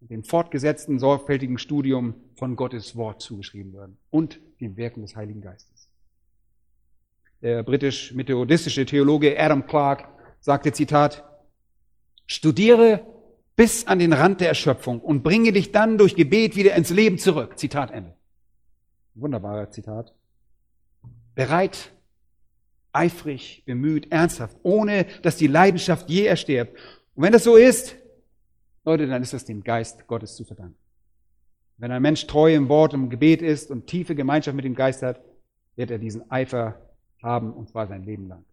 und dem fortgesetzten, sorgfältigen Studium von Gottes Wort zugeschrieben werden und dem Wirken des Heiligen Geistes. Der britisch-methodistische Theologe Adam Clark sagte, Zitat, studiere bis an den Rand der Erschöpfung und bringe dich dann durch Gebet wieder ins Leben zurück. Zitat Ende. Wunderbarer Zitat. Bereit, eifrig, bemüht, ernsthaft, ohne dass die Leidenschaft je erstirbt. Und wenn das so ist, Leute, dann ist das dem Geist Gottes zu verdanken. Wenn ein Mensch treu im Wort, im Gebet ist und tiefe Gemeinschaft mit dem Geist hat, wird er diesen Eifer haben, und zwar sein Leben lang.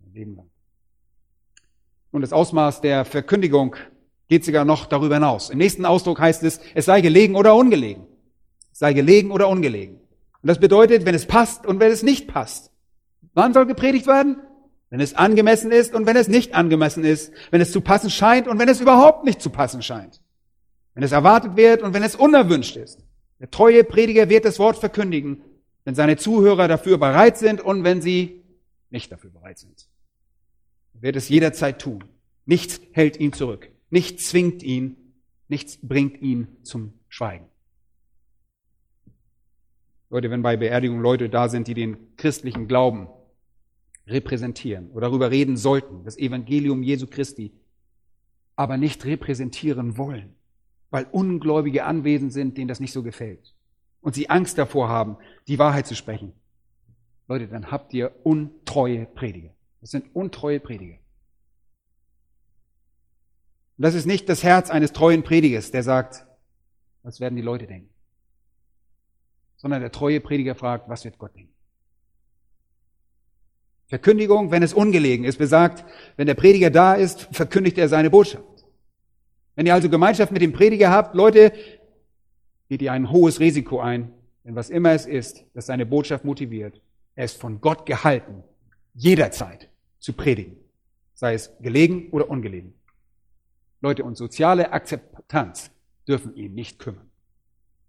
Sein Leben lang. Und das Ausmaß der Verkündigung geht sogar noch darüber hinaus. Im nächsten Ausdruck heißt es, es sei gelegen oder ungelegen. Es sei gelegen oder ungelegen. Und das bedeutet, wenn es passt und wenn es nicht passt. Wann soll gepredigt werden? Wenn es angemessen ist und wenn es nicht angemessen ist. Wenn es zu passen scheint und wenn es überhaupt nicht zu passen scheint. Wenn es erwartet wird und wenn es unerwünscht ist. Der treue Prediger wird das Wort verkündigen, wenn seine Zuhörer dafür bereit sind und wenn sie nicht dafür bereit sind. Er wird es jederzeit tun. Nichts hält ihn zurück. Nichts zwingt ihn. Nichts bringt ihn zum Schweigen. Leute, wenn bei Beerdigungen Leute da sind, die den christlichen Glauben repräsentieren oder darüber reden sollten, das Evangelium Jesu Christi, aber nicht repräsentieren wollen, weil Ungläubige anwesend sind, denen das nicht so gefällt und sie Angst davor haben, die Wahrheit zu sprechen. Leute, dann habt ihr untreue Prediger. Das sind untreue Prediger. Und das ist nicht das Herz eines treuen Predigers, der sagt, was werden die Leute denken? sondern der treue Prediger fragt, was wird Gott denken? Verkündigung, wenn es ungelegen ist, besagt, wenn der Prediger da ist, verkündigt er seine Botschaft. Wenn ihr also Gemeinschaft mit dem Prediger habt, Leute, geht ihr ein hohes Risiko ein, denn was immer es ist, das seine Botschaft motiviert, er ist von Gott gehalten, jederzeit zu predigen, sei es gelegen oder ungelegen. Leute, und soziale Akzeptanz dürfen ihn nicht kümmern.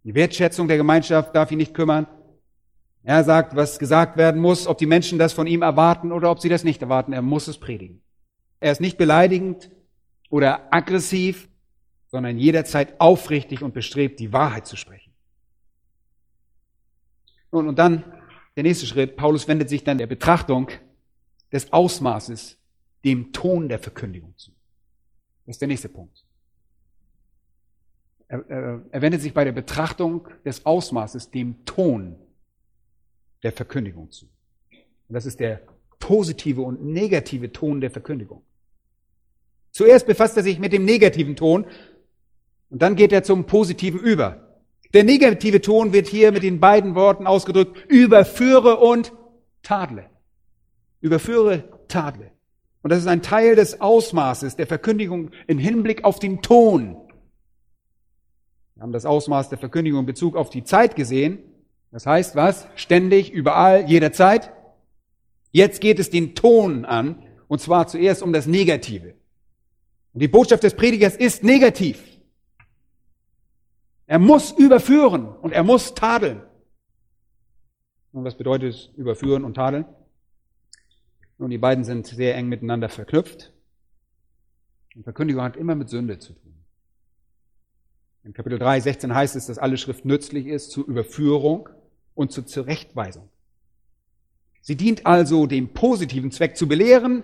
Die Wertschätzung der Gemeinschaft darf ihn nicht kümmern. Er sagt, was gesagt werden muss, ob die Menschen das von ihm erwarten oder ob sie das nicht erwarten. Er muss es predigen. Er ist nicht beleidigend oder aggressiv, sondern jederzeit aufrichtig und bestrebt, die Wahrheit zu sprechen. Nun, und dann der nächste Schritt. Paulus wendet sich dann der Betrachtung des Ausmaßes, dem Ton der Verkündigung zu. Das ist der nächste Punkt. Er, er, er wendet sich bei der Betrachtung des Ausmaßes, dem Ton der Verkündigung zu. Und das ist der positive und negative Ton der Verkündigung. Zuerst befasst er sich mit dem negativen Ton und dann geht er zum positiven über. Der negative Ton wird hier mit den beiden Worten ausgedrückt, überführe und tadle. Überführe, tadle. Und das ist ein Teil des Ausmaßes der Verkündigung im Hinblick auf den Ton. Wir haben das Ausmaß der Verkündigung in Bezug auf die Zeit gesehen. Das heißt was? Ständig, überall, jederzeit. Jetzt geht es den Ton an, und zwar zuerst um das Negative. Und die Botschaft des Predigers ist negativ. Er muss überführen und er muss tadeln. Und was bedeutet überführen und tadeln? Nun, die beiden sind sehr eng miteinander verknüpft. Und Verkündigung hat immer mit Sünde zu tun. In Kapitel 3, 16 heißt es, dass alle Schrift nützlich ist zur Überführung und zur Zurechtweisung. Sie dient also dem positiven Zweck zu belehren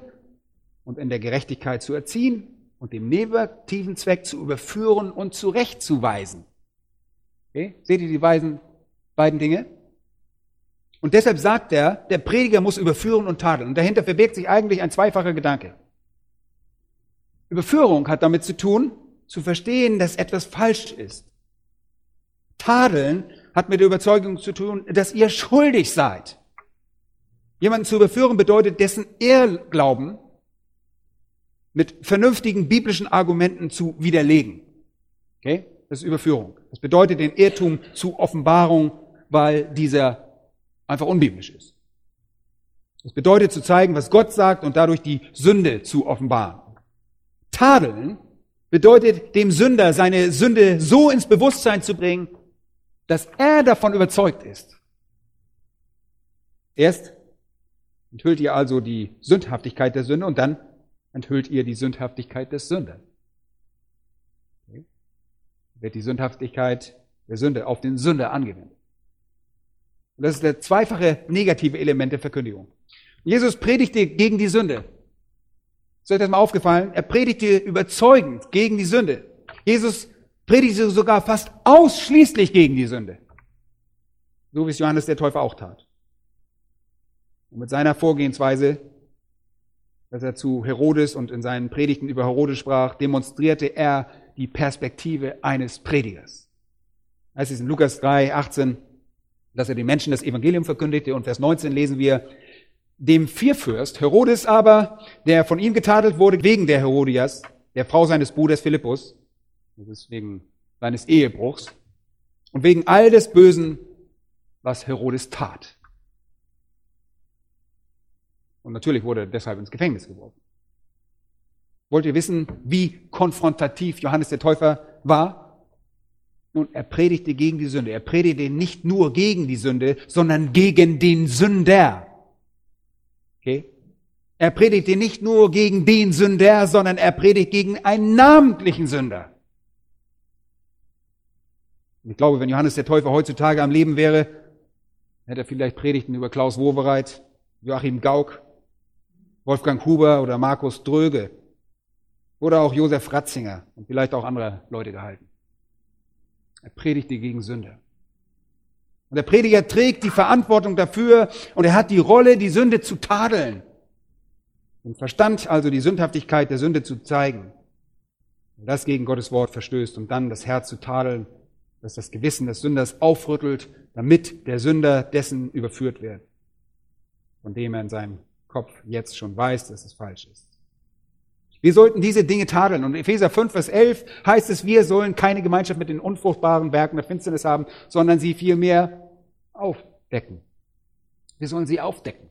und in der Gerechtigkeit zu erziehen und dem negativen Zweck zu überführen und zurechtzuweisen. Okay? Seht ihr die beiden, beiden Dinge? Und deshalb sagt er, der Prediger muss überführen und tadeln. Und dahinter verbirgt sich eigentlich ein zweifacher Gedanke. Überführung hat damit zu tun, zu verstehen, dass etwas falsch ist. Tadeln hat mit der Überzeugung zu tun, dass ihr schuldig seid. Jemanden zu überführen bedeutet, dessen Irrglauben mit vernünftigen biblischen Argumenten zu widerlegen. Okay? Das ist Überführung. Das bedeutet den Irrtum zu Offenbarung, weil dieser einfach unbiblisch ist. Das bedeutet zu zeigen, was Gott sagt und dadurch die Sünde zu offenbaren. Tadeln bedeutet dem Sünder seine Sünde so ins Bewusstsein zu bringen, dass er davon überzeugt ist. Erst enthüllt ihr also die Sündhaftigkeit der Sünde und dann enthüllt ihr die Sündhaftigkeit des Sünders. Wird die Sündhaftigkeit der Sünde auf den Sünder angewendet. Und das ist der zweifache negative Element der Verkündigung. Jesus predigte gegen die Sünde. Ist euch das mal aufgefallen? Er predigte überzeugend gegen die Sünde. Jesus predigte sogar fast ausschließlich gegen die Sünde. So wie es Johannes der Täufer auch tat. Und mit seiner Vorgehensweise, dass er zu Herodes und in seinen Predigten über Herodes sprach, demonstrierte er die Perspektive eines Predigers. Das ist in Lukas 3, 18 dass er den Menschen das Evangelium verkündigte. Und Vers 19 lesen wir, dem Vierfürst, Herodes aber, der von ihm getadelt wurde wegen der Herodias, der Frau seines Bruders Philippus, das ist wegen seines Ehebruchs, und wegen all des Bösen, was Herodes tat. Und natürlich wurde er deshalb ins Gefängnis geworfen. Wollt ihr wissen, wie konfrontativ Johannes der Täufer war? Nun, er predigte gegen die Sünde. Er predigte nicht nur gegen die Sünde, sondern gegen den Sünder. Okay? Er predigte nicht nur gegen den Sünder, sondern er predigt gegen einen namentlichen Sünder. Ich glaube, wenn Johannes der Täufer heutzutage am Leben wäre, hätte er vielleicht Predigten über Klaus Wowereit, Joachim Gauck, Wolfgang Huber oder Markus Dröge oder auch Josef Ratzinger und vielleicht auch andere Leute gehalten. Er predigte gegen Sünde. Und der Prediger trägt die Verantwortung dafür und er hat die Rolle, die Sünde zu tadeln. Und verstand also die Sündhaftigkeit der Sünde zu zeigen. Und das gegen Gottes Wort verstößt und dann das Herz zu tadeln das das Gewissen des Sünders aufrüttelt, damit der Sünder dessen überführt wird, von dem er in seinem Kopf jetzt schon weiß, dass es falsch ist. Wir sollten diese Dinge tadeln. Und Epheser 5, Vers 11 heißt es, wir sollen keine Gemeinschaft mit den unfruchtbaren Werken der Finsternis haben, sondern sie vielmehr aufdecken. Wir sollen sie aufdecken.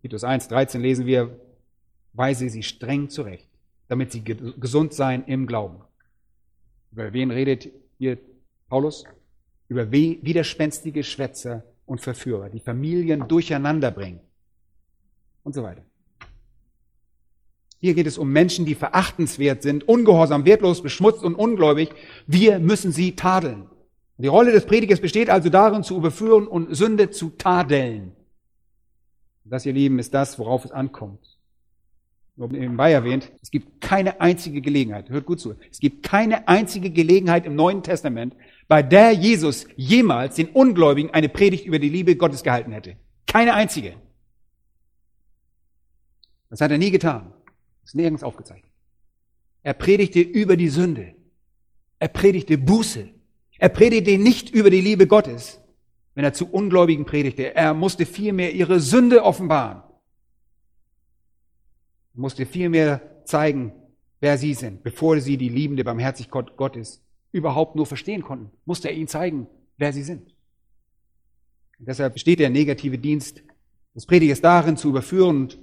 Titus 1, 13 lesen wir, weise sie streng zurecht, damit sie gesund seien im Glauben. Über wen redet hier Paulus? Über widerspenstige Schwätzer und Verführer, die Familien durcheinander bringen und so weiter. Hier geht es um Menschen, die verachtenswert sind, ungehorsam, wertlos, beschmutzt und ungläubig. Wir müssen sie tadeln. Die Rolle des Predigers besteht also darin, zu überführen und Sünde zu tadeln. Das, ihr Lieben, ist das, worauf es ankommt. Nur nebenbei erwähnt, es gibt keine einzige Gelegenheit, hört gut zu, es gibt keine einzige Gelegenheit im Neuen Testament, bei der Jesus jemals den Ungläubigen eine Predigt über die Liebe Gottes gehalten hätte. Keine einzige. Das hat er nie getan. Ist nirgends aufgezeichnet. Er predigte über die Sünde. Er predigte Buße. Er predigte nicht über die Liebe Gottes, wenn er zu Ungläubigen predigte. Er musste vielmehr ihre Sünde offenbaren. Er musste vielmehr zeigen, wer sie sind, bevor sie die liebende Barmherzigkeit Gottes überhaupt nur verstehen konnten, musste er ihnen zeigen, wer sie sind. Und deshalb besteht der negative Dienst des Predigers darin, zu überführen und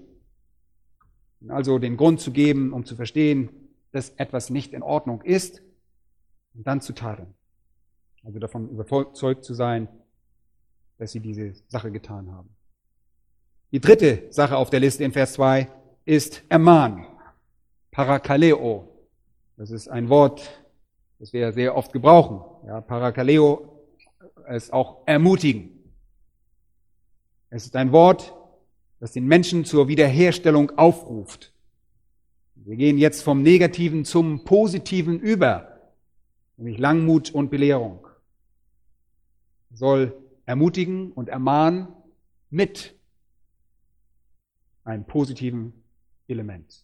also den Grund zu geben, um zu verstehen, dass etwas nicht in Ordnung ist und dann zu tadeln. Also davon überzeugt zu sein, dass sie diese Sache getan haben. Die dritte Sache auf der Liste in Vers 2 ist ermahnen. Parakaleo. Das ist ein Wort, das wir sehr oft gebrauchen. Ja, Parakaleo ist auch ermutigen. Es ist ein Wort, das den Menschen zur Wiederherstellung aufruft. Wir gehen jetzt vom Negativen zum Positiven über, nämlich Langmut und Belehrung. Soll ermutigen und ermahnen mit einem positiven Element.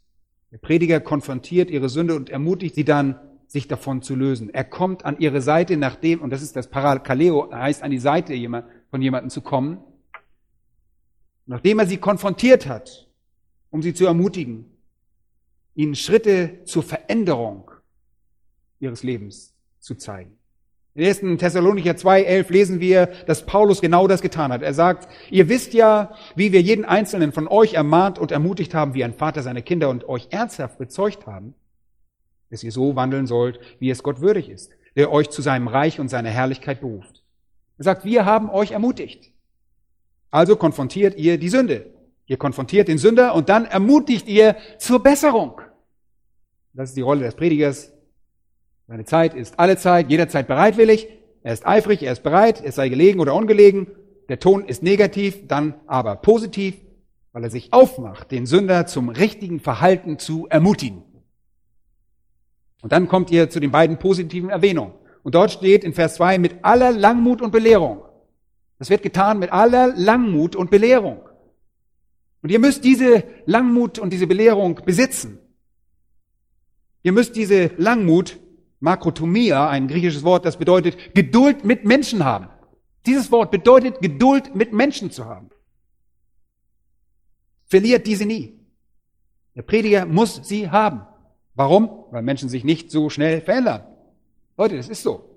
Der Prediger konfrontiert ihre Sünde und ermutigt sie dann, sich davon zu lösen. Er kommt an ihre Seite, nachdem, und das ist das Parakaleo, heißt an die Seite von jemandem zu kommen, nachdem er sie konfrontiert hat, um sie zu ermutigen, ihnen Schritte zur Veränderung ihres Lebens zu zeigen. In 1. Thessalonicher 2,11 lesen wir, dass Paulus genau das getan hat. Er sagt, ihr wisst ja, wie wir jeden einzelnen von euch ermahnt und ermutigt haben, wie ein Vater seine Kinder und euch ernsthaft bezeugt haben, dass ihr so wandeln sollt, wie es Gott würdig ist, der euch zu seinem Reich und seiner Herrlichkeit beruft. Er sagt, wir haben euch ermutigt. Also konfrontiert ihr die Sünde. Ihr konfrontiert den Sünder und dann ermutigt ihr zur Besserung. Das ist die Rolle des Predigers. Seine Zeit ist alle Zeit, jederzeit bereitwillig. Er ist eifrig, er ist bereit, es sei gelegen oder ungelegen. Der Ton ist negativ, dann aber positiv, weil er sich aufmacht, den Sünder zum richtigen Verhalten zu ermutigen. Und dann kommt ihr zu den beiden positiven Erwähnungen. Und dort steht in Vers 2 mit aller Langmut und Belehrung. Das wird getan mit aller Langmut und Belehrung. Und ihr müsst diese Langmut und diese Belehrung besitzen. Ihr müsst diese Langmut, Makrotomia, ein griechisches Wort, das bedeutet Geduld mit Menschen haben. Dieses Wort bedeutet Geduld mit Menschen zu haben. Verliert diese nie. Der Prediger muss sie haben. Warum? Weil Menschen sich nicht so schnell verändern. Leute, das ist so.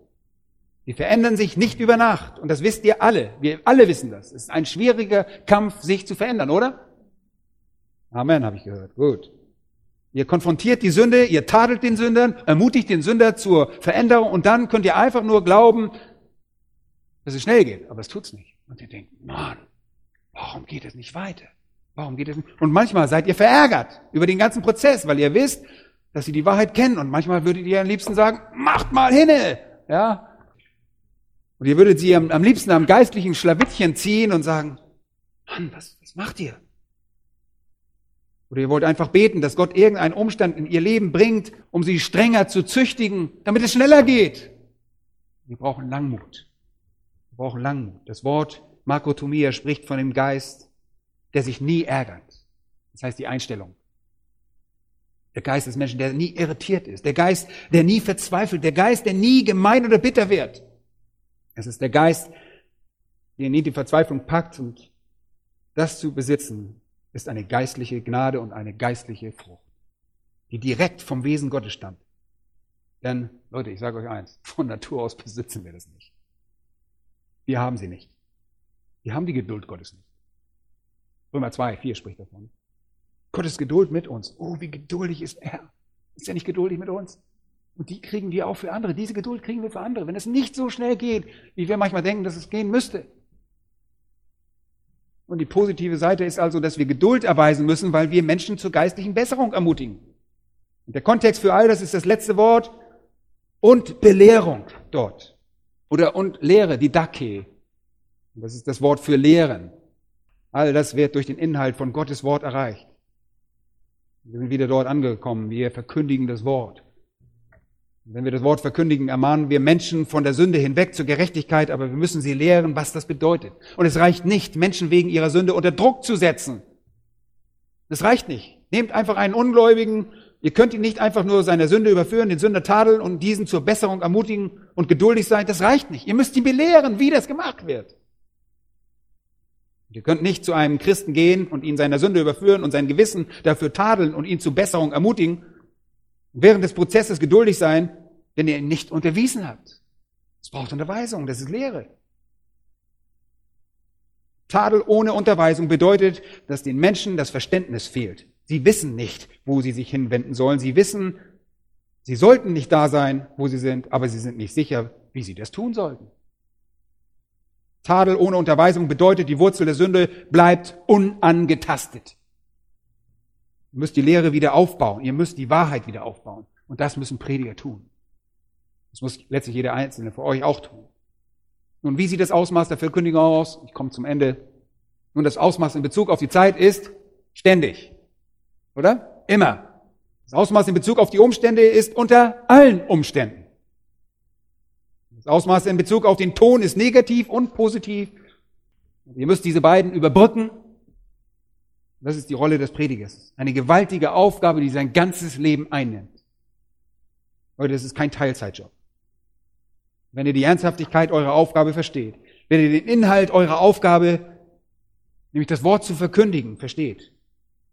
Die verändern sich nicht über Nacht. Und das wisst ihr alle. Wir alle wissen das. Es ist ein schwieriger Kampf, sich zu verändern, oder? Amen, habe ich gehört. Gut. Ihr konfrontiert die Sünde, ihr tadelt den Sündern, ermutigt den Sünder zur Veränderung und dann könnt ihr einfach nur glauben, dass es schnell geht. Aber es tut's nicht. Und ihr denkt, Mann, warum geht es nicht weiter? Warum geht es nicht? Und manchmal seid ihr verärgert über den ganzen Prozess, weil ihr wisst, dass sie die Wahrheit kennen. Und manchmal würdet ihr am liebsten sagen, macht mal hinne, ja. Und ihr würdet sie am, am liebsten am geistlichen Schlawittchen ziehen und sagen, Mann, was, was macht ihr? Oder ihr wollt einfach beten, dass Gott irgendeinen Umstand in ihr Leben bringt, um sie strenger zu züchtigen, damit es schneller geht. Wir brauchen Langmut. Wir brauchen Langmut. Das Wort Makrotomia spricht von dem Geist, der sich nie ärgert. Das heißt die Einstellung Der Geist des Menschen, der nie irritiert ist. Der Geist, der nie verzweifelt. Der Geist, der nie gemein oder bitter wird. Es ist der Geist, der nie die Verzweiflung packt und das zu besitzen, ist eine geistliche Gnade und eine geistliche Frucht, die direkt vom Wesen Gottes stammt. Denn, Leute, ich sage euch eins, von Natur aus besitzen wir das nicht. Wir haben sie nicht. Wir haben die Geduld Gottes nicht. Römer 2, 4 spricht davon. Gottes Geduld mit uns. Oh, wie geduldig ist er. Ist er nicht geduldig mit uns? Und die kriegen wir auch für andere. Diese Geduld kriegen wir für andere. Wenn es nicht so schnell geht, wie wir manchmal denken, dass es gehen müsste. Und die positive Seite ist also, dass wir Geduld erweisen müssen, weil wir Menschen zur geistlichen Besserung ermutigen. Und der Kontext für all das ist das letzte Wort und Belehrung dort. Oder und Lehre, die Dake. Das ist das Wort für Lehren. All das wird durch den Inhalt von Gottes Wort erreicht. Wir sind wieder dort angekommen. Wir verkündigen das Wort. Wenn wir das Wort verkündigen, ermahnen wir Menschen von der Sünde hinweg zur Gerechtigkeit, aber wir müssen sie lehren, was das bedeutet. Und es reicht nicht, Menschen wegen ihrer Sünde unter Druck zu setzen. Das reicht nicht. Nehmt einfach einen Ungläubigen, ihr könnt ihn nicht einfach nur seiner Sünde überführen, den Sünder tadeln und diesen zur Besserung ermutigen und geduldig sein. Das reicht nicht. Ihr müsst ihn belehren, wie das gemacht wird. Ihr könnt nicht zu einem Christen gehen und ihn seiner Sünde überführen und sein Gewissen dafür tadeln und ihn zur Besserung ermutigen. Während des Prozesses geduldig sein, wenn ihr ihn nicht unterwiesen habt. Es braucht Unterweisung, das ist Lehre. Tadel ohne Unterweisung bedeutet, dass den Menschen das Verständnis fehlt. Sie wissen nicht, wo sie sich hinwenden sollen. Sie wissen, sie sollten nicht da sein, wo sie sind, aber sie sind nicht sicher, wie sie das tun sollten. Tadel ohne Unterweisung bedeutet, die Wurzel der Sünde bleibt unangetastet. Ihr müsst die Lehre wieder aufbauen. Ihr müsst die Wahrheit wieder aufbauen. Und das müssen Prediger tun. Das muss letztlich jeder Einzelne für euch auch tun. Nun, wie sieht das Ausmaß der Verkündigung aus? Ich komme zum Ende. Nun, das Ausmaß in Bezug auf die Zeit ist ständig. Oder? Immer. Das Ausmaß in Bezug auf die Umstände ist unter allen Umständen. Ausmaß in Bezug auf den Ton ist negativ und positiv. Ihr müsst diese beiden überbrücken. Das ist die Rolle des Predigers. Eine gewaltige Aufgabe, die sein ganzes Leben einnimmt. Leute, das ist kein Teilzeitjob. Wenn ihr die Ernsthaftigkeit eurer Aufgabe versteht, wenn ihr den Inhalt eurer Aufgabe, nämlich das Wort zu verkündigen, versteht,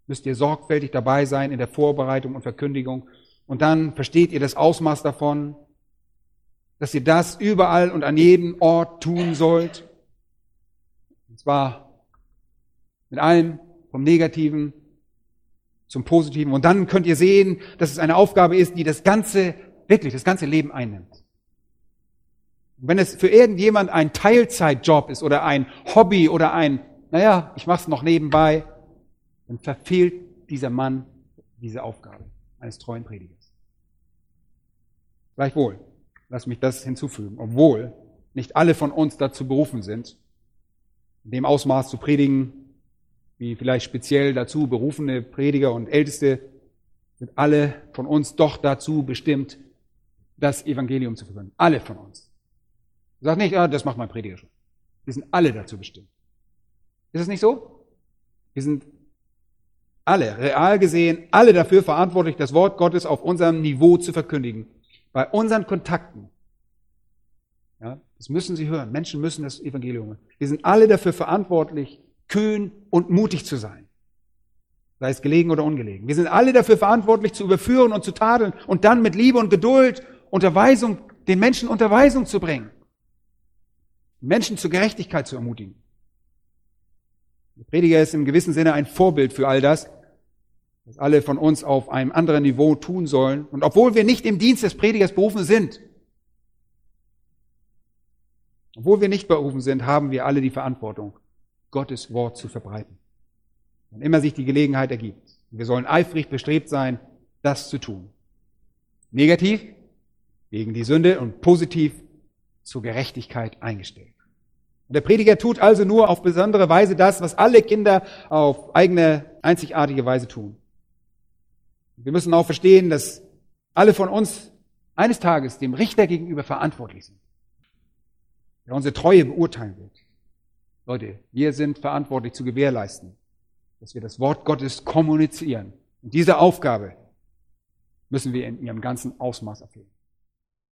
müsst ihr sorgfältig dabei sein in der Vorbereitung und Verkündigung. Und dann versteht ihr das Ausmaß davon, dass ihr das überall und an jedem Ort tun sollt. Und zwar mit allem vom Negativen zum Positiven. Und dann könnt ihr sehen, dass es eine Aufgabe ist, die das ganze, wirklich das ganze Leben einnimmt. Und wenn es für irgendjemand ein Teilzeitjob ist oder ein Hobby oder ein, naja, ich mach's noch nebenbei, dann verfehlt dieser Mann diese Aufgabe eines treuen Predigers. Gleichwohl, Lass mich das hinzufügen. Obwohl nicht alle von uns dazu berufen sind, in dem Ausmaß zu predigen, wie vielleicht speziell dazu berufene Prediger und Älteste, sind alle von uns doch dazu bestimmt, das Evangelium zu verkünden. Alle von uns. Sag nicht, ah, das macht mein Prediger schon. Wir sind alle dazu bestimmt. Ist es nicht so? Wir sind alle, real gesehen, alle dafür verantwortlich, das Wort Gottes auf unserem Niveau zu verkündigen bei unseren Kontakten, ja, das müssen Sie hören, Menschen müssen das Evangelium hören. Wir sind alle dafür verantwortlich, kühn und mutig zu sein. Sei es gelegen oder ungelegen. Wir sind alle dafür verantwortlich, zu überführen und zu tadeln und dann mit Liebe und Geduld Unterweisung, den Menschen Unterweisung zu bringen. Menschen zur Gerechtigkeit zu ermutigen. Der Prediger ist im gewissen Sinne ein Vorbild für all das das alle von uns auf einem anderen Niveau tun sollen. Und obwohl wir nicht im Dienst des Predigers berufen sind, obwohl wir nicht berufen sind, haben wir alle die Verantwortung, Gottes Wort zu verbreiten. Wenn immer sich die Gelegenheit ergibt. Wir sollen eifrig bestrebt sein, das zu tun. Negativ gegen die Sünde und positiv zur Gerechtigkeit eingestellt. Und der Prediger tut also nur auf besondere Weise das, was alle Kinder auf eigene, einzigartige Weise tun. Wir müssen auch verstehen, dass alle von uns eines Tages dem Richter gegenüber verantwortlich sind, der unsere Treue beurteilen wird. Leute, wir sind verantwortlich zu gewährleisten, dass wir das Wort Gottes kommunizieren. Und diese Aufgabe müssen wir in ihrem ganzen Ausmaß erfüllen.